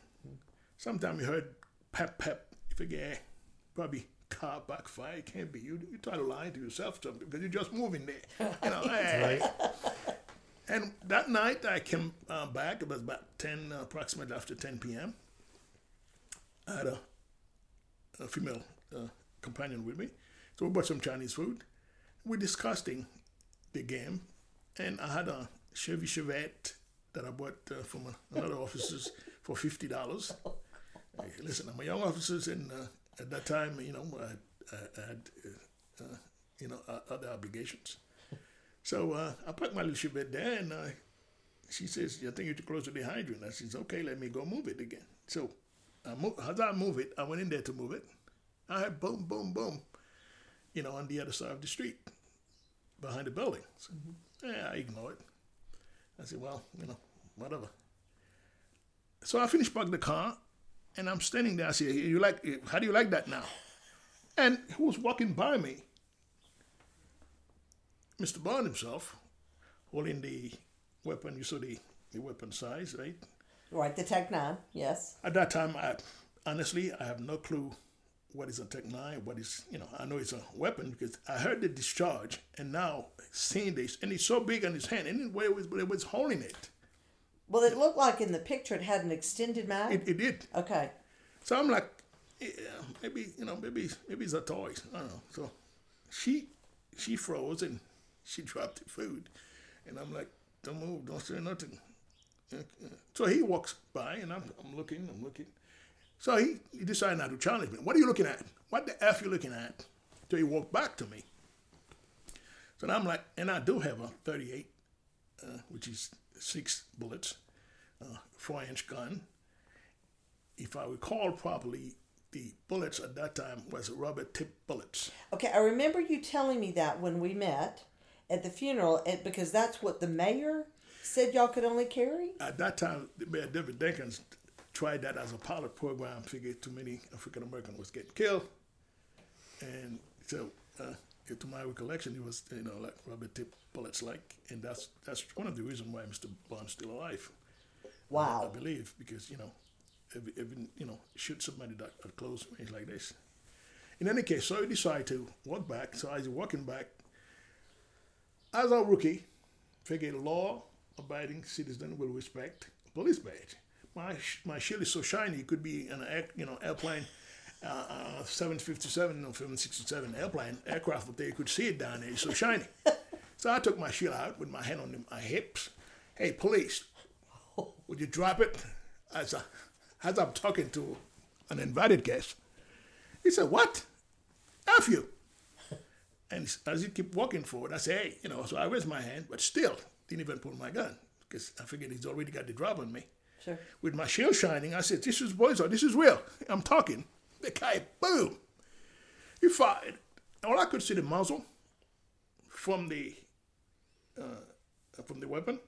Sometimes you heard pep pep. You figure, eh, probably car backfire. It can't be you. You try to lie to yourself something because you're just moving there. You know, [LAUGHS] eh. And that night I came uh, back. It was about ten, uh, approximately after ten p.m. I had a, a female uh, companion with me, so we bought some Chinese food. We're discussing the game, and I had a Chevy Chevette that I bought uh, from another officer's for fifty dollars. listen, I'm a young officer, and uh, at that time, you know, I, I, had uh, uh, you know other obligations. So uh, I parked my little Chevette there, and she says, "I think you're too close to the hydrant." I says, "Okay, let me go move it again." So I move, as I move it, I went in there to move it. I boom, boom, boom, you know, on the other side of the street, behind the building. So, mm-hmm. yeah, I ignore it. I said, well, you know, whatever. So I finished parking the car, and I'm standing there. I said, you like, how do you like that now? And who was walking by me? Mr. Bond himself, holding the weapon. You saw the, the weapon size, right? Right, the Tech Nine. Yes. At that time, I honestly I have no clue what is a Tech 9, what is, you know, I know it's a weapon because I heard the discharge and now seeing this, and it's so big on his hand, and where it was, it was holding it. Well, it looked like in the picture it had an extended mag. It, it did. okay. So I'm like, yeah, maybe, you know, maybe, maybe it's a toy. I don't know. So she, she froze and she dropped the food. And I'm like, don't move, don't say nothing. So he walks by and I'm, I'm looking, I'm looking. So he, he decided not to challenge me. What are you looking at? What the F you looking at? So he walked back to me. So now I'm like, and I do have a 38, uh, which is six bullets, uh, four inch gun. If I recall properly, the bullets at that time was rubber tip bullets. Okay, I remember you telling me that when we met at the funeral, and because that's what the mayor said y'all could only carry. At that time, Mayor David Dinkins tried that as a pilot program. Figured too many African Americans was getting killed, and so uh, to my recollection, it was you know like rubber tip bullets, like, and that's that's one of the reasons why Mr. Bond's still alive. Wow. I believe because you know, if, if you know, shoot somebody that at close range like this. In any case, so I decided to walk back. So I was walking back. As a rookie, figure law-abiding citizen will respect police badge. My my shield is so shiny, it could be an air, you know airplane. Uh, uh, 757 or 767 airplane aircraft up there, you could see it down there. It's so shiny. [LAUGHS] so I took my shield out with my hand on my hips. Hey, police, would you drop it? As, a, as I'm talking to an invited guest. He said, What? F you. And as he kept walking forward, I said, Hey, you know, so I raised my hand, but still didn't even pull my gun because I figured he's already got the drop on me. Sure. With my shield shining, I said, This is boys, or this is real. [LAUGHS] I'm talking. The guy, boom, he fired. All I could see the muzzle from the uh, from the weapon.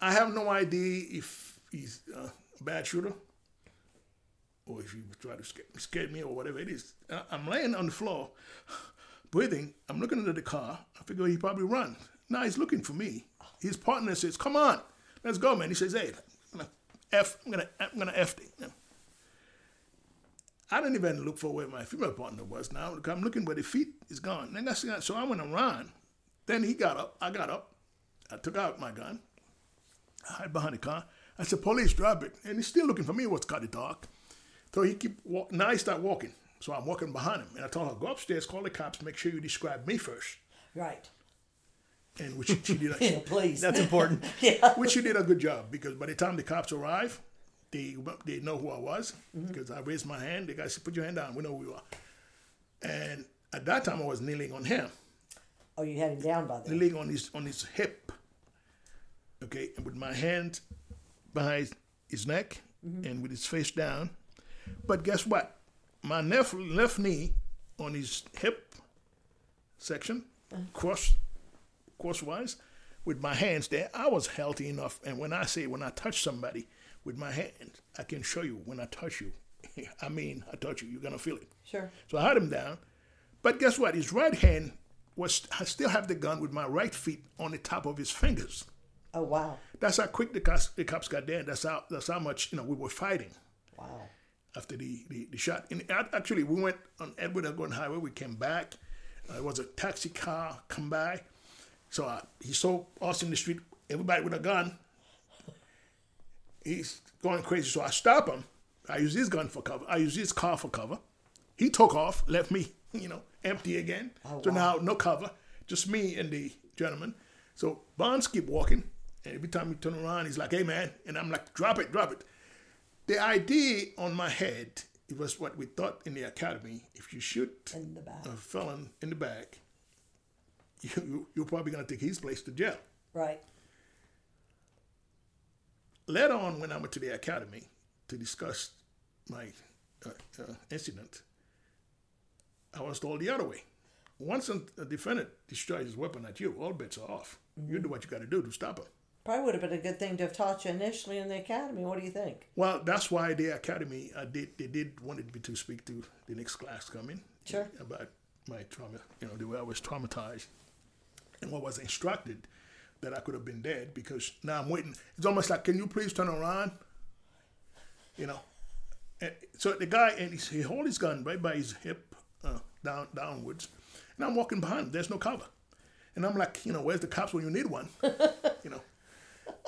I have no idea if he's uh, a bad shooter or if he tried to scare, scare me or whatever it is. I'm laying on the floor, [SIGHS] breathing. I'm looking at the car. I figure he probably run. Now he's looking for me. His partner says, "Come on, let's go, man." He says, "Hey, f. I'm gonna I'm gonna f." Thing. I didn't even look for where my female partner was. Now I'm looking where the feet is gone. Then that's so I went around. Then he got up. I got up. I took out my gun. I hide behind the car. I said, "Police, drop it!" And he's still looking for me. What's kind of dark. So he keep walk. Now he start walking. So I'm walking behind him, and I told her, "Go upstairs, call the cops. Make sure you describe me first. Right. And which she did. Yeah, [LAUGHS] please. That's important. [LAUGHS] yeah. which she did a good job because by the time the cops arrived, they they know who I was mm-hmm. because I raised my hand. The guy said, "Put your hand down. We know who you are." And at that time, I was kneeling on him, Oh, you had him down by then. kneeling on his on his hip. Okay, and with my hand behind his neck mm-hmm. and with his face down. But guess what? My left left knee on his hip section, uh-huh. Cross crosswise, with my hands there. I was healthy enough, and when I say when I touch somebody with my hand, I can show you when I touch you. [LAUGHS] I mean, I touch you, you're gonna feel it. Sure. So I had him down. But guess what? His right hand was I still have the gun with my right feet on the top of his fingers. Oh, wow. That's how quick the cops, the cops got there. That's how that's how much you know we were fighting Wow. after the, the, the shot. And actually, we went on Edward L. Grant Highway. We came back. Uh, it was a taxi car come by. So uh, he saw us in the street, everybody with a gun. He's going crazy. So I stop him. I use his gun for cover. I use his car for cover. He took off, left me, [LAUGHS] you know, empty again. so now no cover, just me and the gentleman. So Bonds keep walking, and every time he turn around, he's like, "Hey man," and I'm like, "Drop it, drop it." The idea on my head, it was what we thought in the academy. If you shoot In the back. a felon in the back, you, you're probably going to take his place to jail. Right. Later on, when I went to the academy to discuss my uh, uh, incident, I was told the other way. Once a, defendant discharges his weapon at you, all bets are off. You do what you got to do to stop him. Probably would have been a good thing to have taught you initially in the academy. What do you think? Well, that's why the academy uh, did they did wanted me to speak to the next class coming. Sure. About my trauma, you know, the way I was traumatized, and what was instructed that I could have been dead because now I'm waiting. It's almost like, can you please turn around? You know, And so the guy, and he, he hold his gun right by his hip, uh, down downwards, and I'm walking behind him. There's no cover, and I'm like, you know, where's the cops when you need one? [LAUGHS] you know.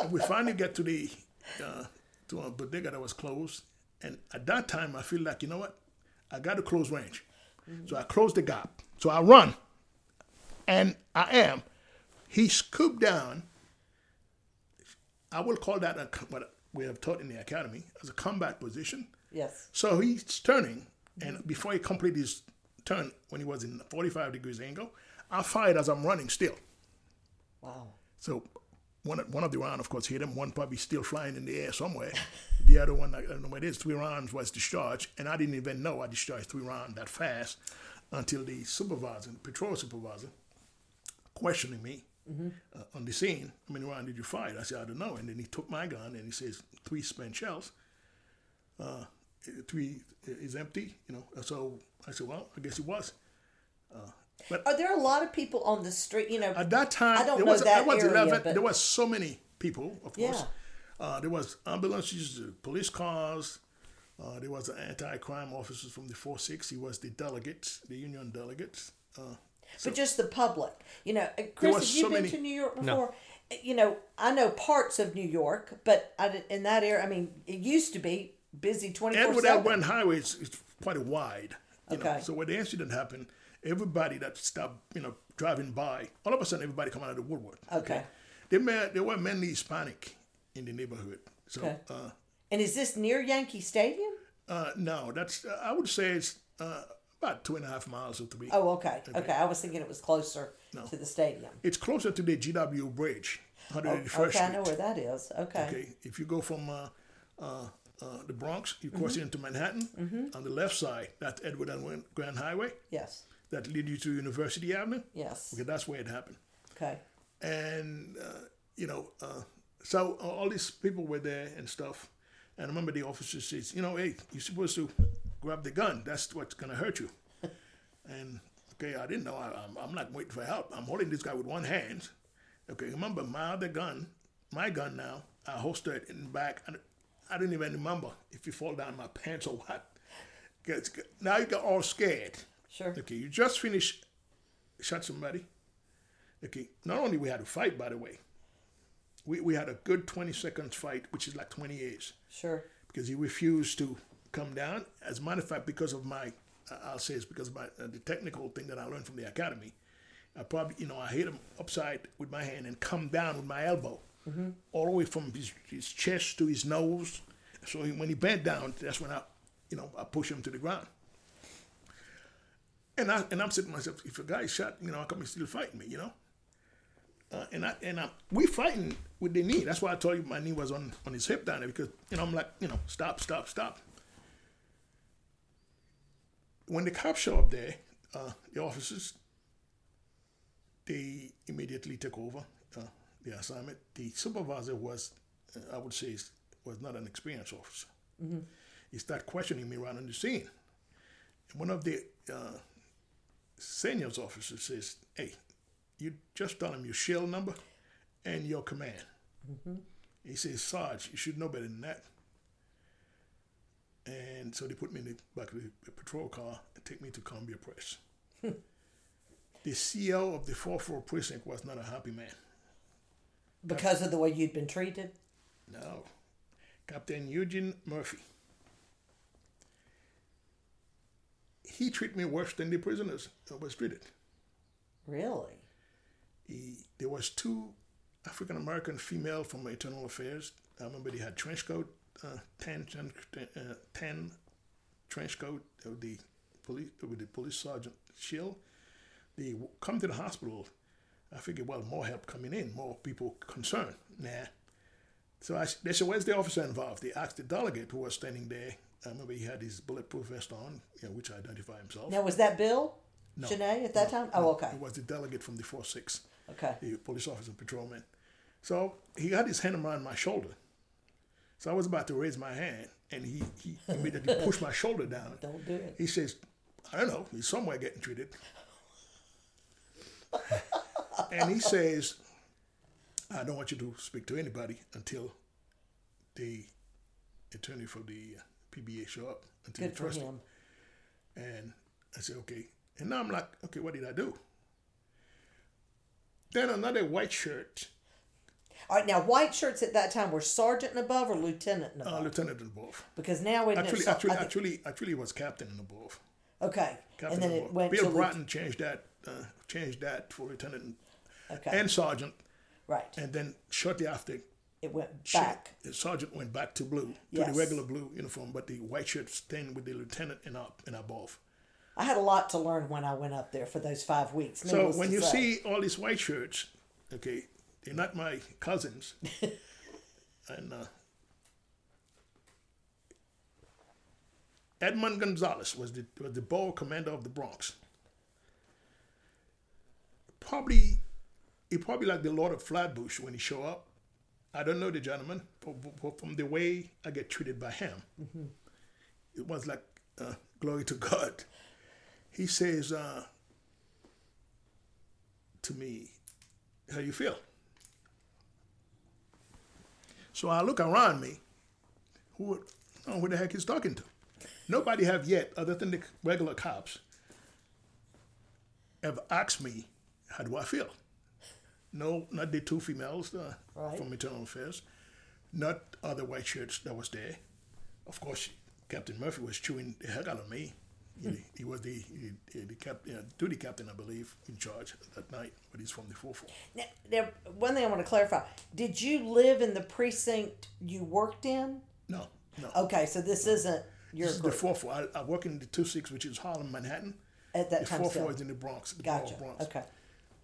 And we finally get to the uh, to a bodega that was closed, and at that time I feel like, you know what, I got to close range, so I close the gap. So I run, and I am. He scooped down. I will call that a, what we have taught in the academy as a combat position. Yes. So he's turning, and before he completed his turn, when he was in 45 degrees angle, I fired as I'm running still. Wow. So one one of the rounds, of course, hit him. One probably still flying in the air somewhere. [LAUGHS] the other one, I don't know where it is. Three rounds was discharged, and I didn't even know I discharged three rounds that fast until the supervisor, the patrol supervisor, questioning me uh, on the scene. How many rounds did you fire? I said I don't know. And then he took my gun and he says three spent shells. Uh, three is empty, you know. So I said, well, I guess it was. Uh, but Are there a lot of people on the street? You know, at that time, I don't there know was that there was area, 11. but- There was so many people, of course. Yeah. Uh, there was ambulances, uh, police cars. Uh, there was an anti-crime officers from the 4-6. He was the delegates, the union delegates. Uh, but just the public. You know, Chris, have you so been many- to New York before? You know, I know parts of New York, but I, in that area, I mean, it used to be busy twenty four Edward seven. Elwyn Highway is, is quite wide. You know? Okay. So when the incident happened, everybody that stopped, you know, driving by, all of a sudden everybody come out of the woodwork. Okay. They, ma- they were mainly Hispanic in the neighborhood. So Okay. uh, And is this near Yankee Stadium? uh, no, that's uh, I would say it's uh, about two and a half miles or three. Oh, okay. Okay, I was thinking it was closer to the stadium. It's closer to the GW Bridge, 181st Oh, Okay, Street. I know where that is. Okay. Okay, if you go from uh, uh, uh, the Bronx, you cross Mm-hmm. into Manhattan. On the left side, that's Edward L. Grant Highway. Yes. That lead you to University Avenue. Yes. Okay, that's where it happened. Okay. And uh, you know, uh, so uh, all these people were there and stuff. And I remember the officer says, you know, hey, you're supposed to grab the gun. That's what's gonna hurt you. [LAUGHS] and okay, I didn't know. I, I'm, I'm not waiting for help. I'm holding this guy with one hand. Okay, remember my other gun, my gun now. I holster it in the back. I, I didn't even remember if you fall down my pants or what. Now you got all scared. Sure. Okay, you just finished shot somebody. Okay, not only we had a fight, by the way, we, we had a good 20 seconds fight, which is like 20 years, Sure. because he refused to come down. As a matter of fact, because of my, I'll say it's because of my, uh, the technical thing that I learned from the academy, I probably, you know, I hit him upside with my hand and come down with my elbow, all the way from his, his chest to his nose. So he, when he bent down, that's when I, you know, I push him to the ground. And I and I'm sitting to myself, if a guy is shot, you know, how come he's still fighting me, you know? Uh, and I and I we fighting with the knee. That's why I told you my knee was on on his hip down there because you know I'm like you know stop stop stop. When the cops show up there, uh, the officers, they immediately took over uh, the assignment. The supervisor was, uh, I would say, was not an experienced officer. He started questioning me right on the scene. And one of the uh, senior officers says, "Hey, you just tell him your shell number and your command." He says, "Sarge, you should know better than that." And so they put me in the back of the patrol car and take me to Columbia Pres. [LAUGHS] the CEO of the 4-4 precinct was not a happy man. Because of the way you'd been treated? No. Captain Eugene Murphy. He treated me worse than the prisoners I was treated. Really? He, there was two African American female from Internal Affairs. I remember they had trench coat, uh, tan- uh, tan trench coat of the police with the police sergeant shield. They come to the hospital. I figured, well, more help coming in, more people concerned. Nah. So I, they said, where's the officer involved? They asked the delegate who was standing there. I remember he had his bulletproof vest on, you know, which i identified himself. Now, was that Bill? No. Janae at that time? Oh, okay. It was the delegate from the 4-6 Okay. the police officer patrolman. So he had his hand around my shoulder. So I was about to raise my hand, and he, he immediately [LAUGHS] pushed my shoulder down. Don't do it. He says, I don't know, he's somewhere getting treated. and he says, I don't want you to speak to anybody until the attorney for the uh, PBA show up until Good he for him. And I said, okay. And now I'm like, okay, what did I do? Then another white shirt, All right, now white shirts at that time were sergeant and above or lieutenant and uh, above? lieutenant and above. because now it Actually, so, actually, think- actually, actually, was captain and above. okay, Captain and then it above. went Bill to Bratton changed that, uh, changed that for lieutenant and, okay, and sergeant, right. and then shortly after, It went back. the sergeant went back to blue, to Yes. the regular blue uniform, but the white shirt staying with the lieutenant and up and above. I had a lot to learn when I went up there for those five weeks. So when you say. see all these white shirts, okay, they're not my cousins. [LAUGHS] and uh, Edmund Gonzalez was the was the ball commander of the Bronx. Probably, he probably like the Lord of Flatbush when he show up. I don't know the gentleman, but, but from the way I get treated by him, it was like uh, glory to God. He says uh, to me, "How you feel?" So I look around me. Who, know who the heck he's talking to? Nobody have yet, other than the regular cops, ever asked me, how do I feel? No, not the two females uh, Right. from Internal Affairs, not other white shirts that was there. Of course, Captain Murphy was chewing the heck out of me. He, he was the, he, the cap, uh, duty captain, I believe, in charge that night, but he's from the 4 4. Now, one thing I want to clarify: Did you live in the precinct you worked in? No, no. Okay, so this isn't your This is the group 4 4. I, I work in the 2 6, which is Harlem, Manhattan. at that The time. 4 still. 4 is in the Bronx, the Gotcha. Bronx. Okay.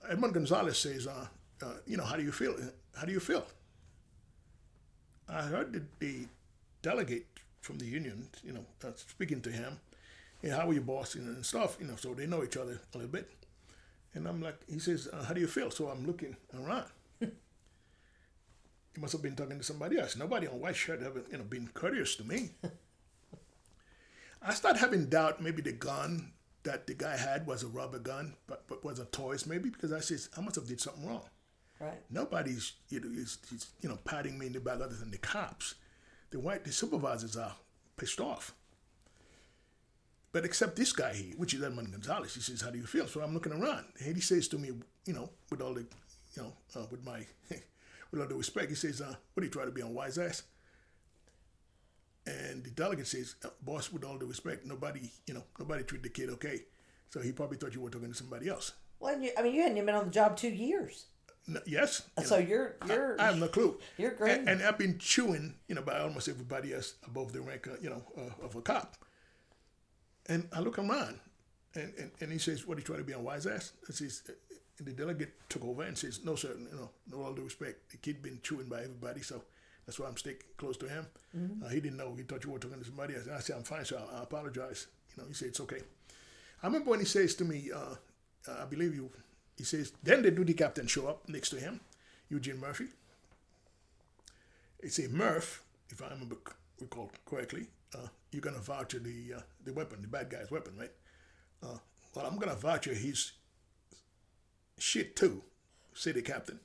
Edmund Gonzalez says, uh, uh, you know, how do you feel? How do you feel? I heard the, the delegate from the union, you know, uh, speaking to him, hey, how are you, boss, and, and stuff, you know, so they know each other a little bit. And I'm like, he says, uh, how do you feel? So I'm looking around. he must have been talking to somebody else. Nobody on white shirt have you know, been courteous to me. I start having doubt maybe the gun that the guy had was a rubber gun, but, but was a toys maybe because I says I must have did something wrong. Right. Nobody's you know is, is you know patting me in the back other than the cops. The white the supervisors are pissed off. But except this guy here, which is Edmund Gonzalez, he says, "How do you feel?" So I'm looking around, and he says to me, you know, with all the, you know, uh, with my, [LAUGHS] with all the respect, he says, uh, "What do you try to be on wise ass?" And the delegate says, uh, "Boss, with all the respect, nobody, you know, nobody treat the kid okay." So he probably thought you were talking to somebody else. Well, you, I mean, you hadn't even been on the job two years, No, yes. you so know. you're you're. I have no clue. You're great. And, and I've been chewing, you know, by almost everybody else above the rank, uh, you know, uh, of a cop. And I look around, and, and, and he says, "What are you trying to be on wise ass?" And says, and the delegate took over and says, "No, sir, you know, no all due respect, the kid been chewing by everybody, so that's why I'm staying close to him. Uh, he didn't know. He thought you were talking to somebody else. And I said, "I'm fine, sir. I, I apologize." You know, he said, "It's okay." I remember when he says to me, uh, uh, "I believe you." He says, then the duty captain show up next to him, Eugene Murphy. He say, Murph, if I remember recall correctly, uh, you're gonna voucher the uh, the weapon, the bad guy's weapon, right? Uh, well, I'm gonna voucher his shit too, city captain.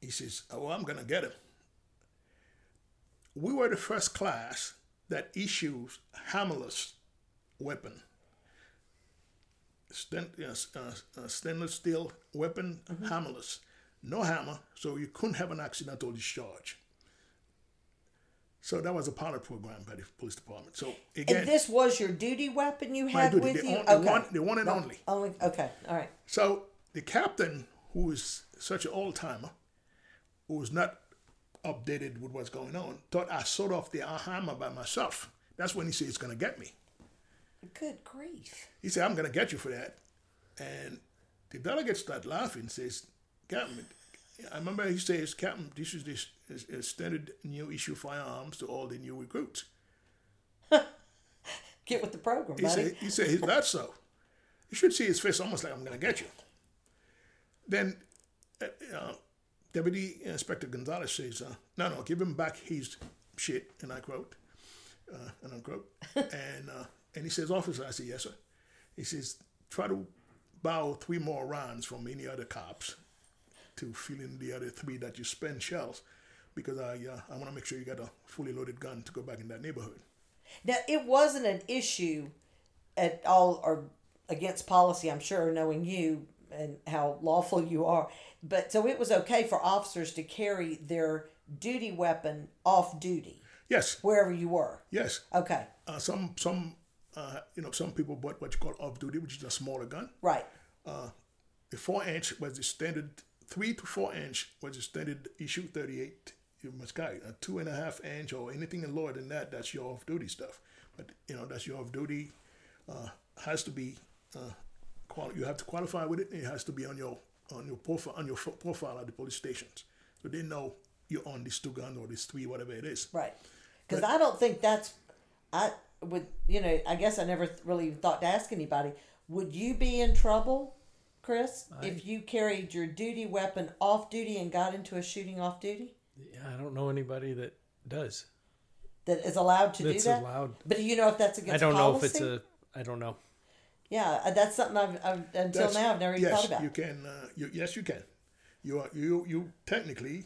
He says, oh, well, I'm gonna get him. We were the first class that issues hammerless weapon stain, yes, uh, uh, stainless steel weapon, hammerless. No hammer, so you couldn't have an accidental discharge. So that was a pilot program by the police department. So again, and this was your duty weapon you had duty, with the, you. on- the okay. one, the one and only. Only. Okay. All right. So the captain, who is such an old timer, who was not updated with what's going on, thought I sawed off the hammer by myself. That's when he said he's going to get me. Good grief. He said, I'm going to get you for that. And the delegate started laughing, says, Captain, I remember he says, Captain, this is this is, is standard new issue firearms to all the new recruits. [LAUGHS] Get with the program, He buddy. said, he said, is that so? You should see his face almost like I'm going to get you. Then uh, uh, Deputy Inspector Gonzalez says, uh, no, no, give him back his shit, and I quote, uh, and unquote. [LAUGHS] and, uh, and he says, officer, I said, yes, sir. He says, try to borrow three more rounds from any other cops to fill in the other three that you spend shells because I uh, I want to make sure you got a fully loaded gun to go back in that neighborhood. Now, it wasn't an issue at all or against policy, I'm sure, knowing you and how lawful you are. But so it was okay for officers to carry their duty weapon off duty Yes, wherever you were. yes. Okay, Uh, some some uh, you know some people bought what you call off duty, which is a smaller gun. right. The four inch was the standard. Three to four inch was the standard issue. Thirty eight. You must carry a two and a half inch or anything lower than that. That's your off duty stuff. But you know that's your off duty. Uh, has to be. Uh, quali- you have to qualify with it. And it has to be on your on your profile on your fo- profile at the police stations, so they know you're on this two gun or this three, whatever it is. Right. Because I don't think that's, I would, you know, I guess I never really thought to ask anybody. Would you be in trouble, Chris, if you carried your duty weapon off duty and got into a shooting off duty Yeah, I don't know anybody that does. that is allowed to That's do that? allowed. But do you know if that's against I don't policy? know if it's a. I don't know. Yeah, uh, that's something I've, I've until That's- now I've never even yes, thought about. Yes, you can. Uh, you, yes, you can. You are you you technically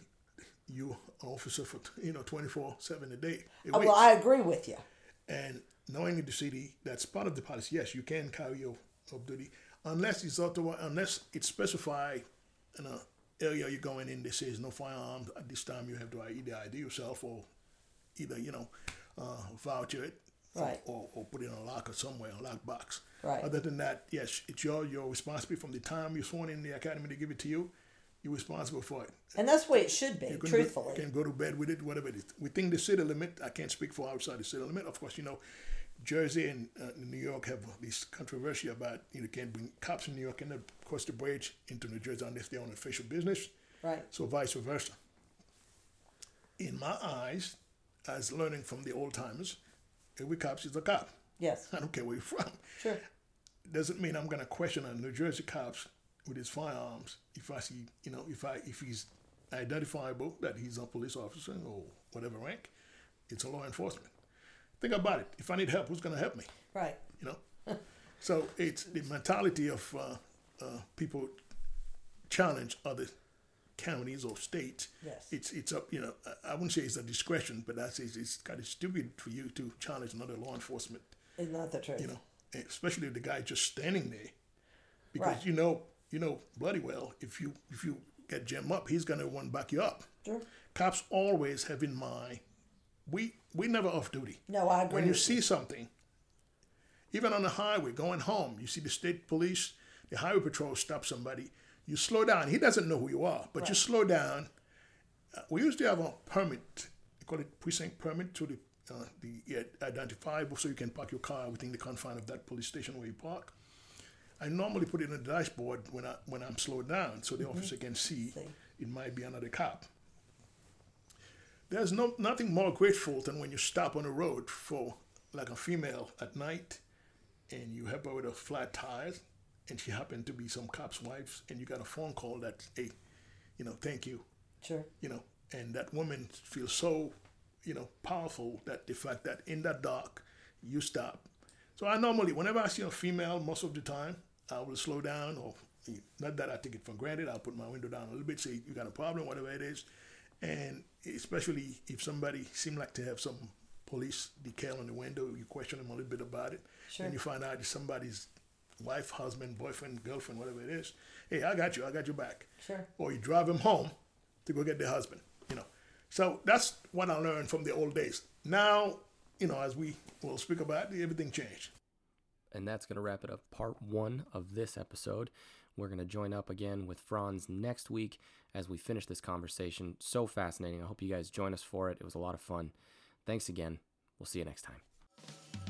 you an officer for you know twenty four seven a day. Oh, well, I agree with you. and knowing the city, that's part of the policy. Yes, you can carry your off duty unless it's auto, unless it's specified in a area you're going in. That says no firearms at this time. You have to either ID yourself or either you know uh, voucher it. Right. Or, or put it in a locker somewhere, a lock box. Right. Other than that, yes, it's your your responsibility from the time you're sworn in the academy to give it to you. You're responsible for it. And that's the way it should be, You can truthfully. Go, you can go to bed with it, whatever it is. Within the city limit, I can't speak for outside the city limit. Of course, you know, Jersey and uh, New York have this controversy about you know can't bring cops in New York and cross the bridge into New Jersey unless they're on official business. Right. So vice versa. In my eyes, as learning from the old timers, every cop is a cop. Yes. I don't care where you're from. Sure. Doesn't mean I'm gonna question a New Jersey cops with his firearms if I see, you know, if I if he's identifiable that he's a police officer or whatever rank, it's a law enforcement. Think about it. If I need help, who's gonna help me? Right. You know. [LAUGHS] so it's the mentality of uh, uh, people challenge other counties or states. Yes. It's it's up. You know, I, wouldn't say it's a discretion, but that's it's, it's kind of stupid for you to challenge another law enforcement Isn't the truth? you know, especially the guy just standing there, because Right. you know, you know bloody well if you if you get Jim up, he's gonna want to back you up. Sure. Cops always have in mind, we we never off duty. No, I agree. When you see something, even on the highway going home, you see the state police, the highway patrol stop somebody, you slow down. He doesn't know who you are, but you slow down. Uh, we used to have a permit, they call it precinct permit to the uh, the identifiable, so you can park your car within the confine of that police station where you park. I normally put it on the dashboard when I when I'm slowed down, so the officer can see, See. it might be another cop. There's no nothing more grateful than when you stop on the road for like a female at night, and you help her with her flat tires, and she happened to be some cop's wife, and you got a phone call that hey, you know, thank you, Sure. you know, and that woman feels so, you know, powerful that the fact that in that dark you stop. So I normally, whenever I see a female, most of the time I will slow down, or eh, not that I take it for granted. I'll put my window down a little bit, say you got a problem, whatever it is, and especially if somebody seem like to have some police decal on the window, you question them a little bit about it, Sure. and you find out it's somebody's wife, husband, boyfriend, girlfriend, whatever it is. Hey, I got you. I got your back Sure. or you drive him home to go get their husband, you know. So that's what I learned from the old days. Now, you know, as we will speak about, everything changed. And that's going to wrap it up part one of this episode. We're going to join up again with Franz next week as we finish this conversation. So fascinating. I hope you guys join us for it. It was a lot of fun. Thanks again. We'll see you next time.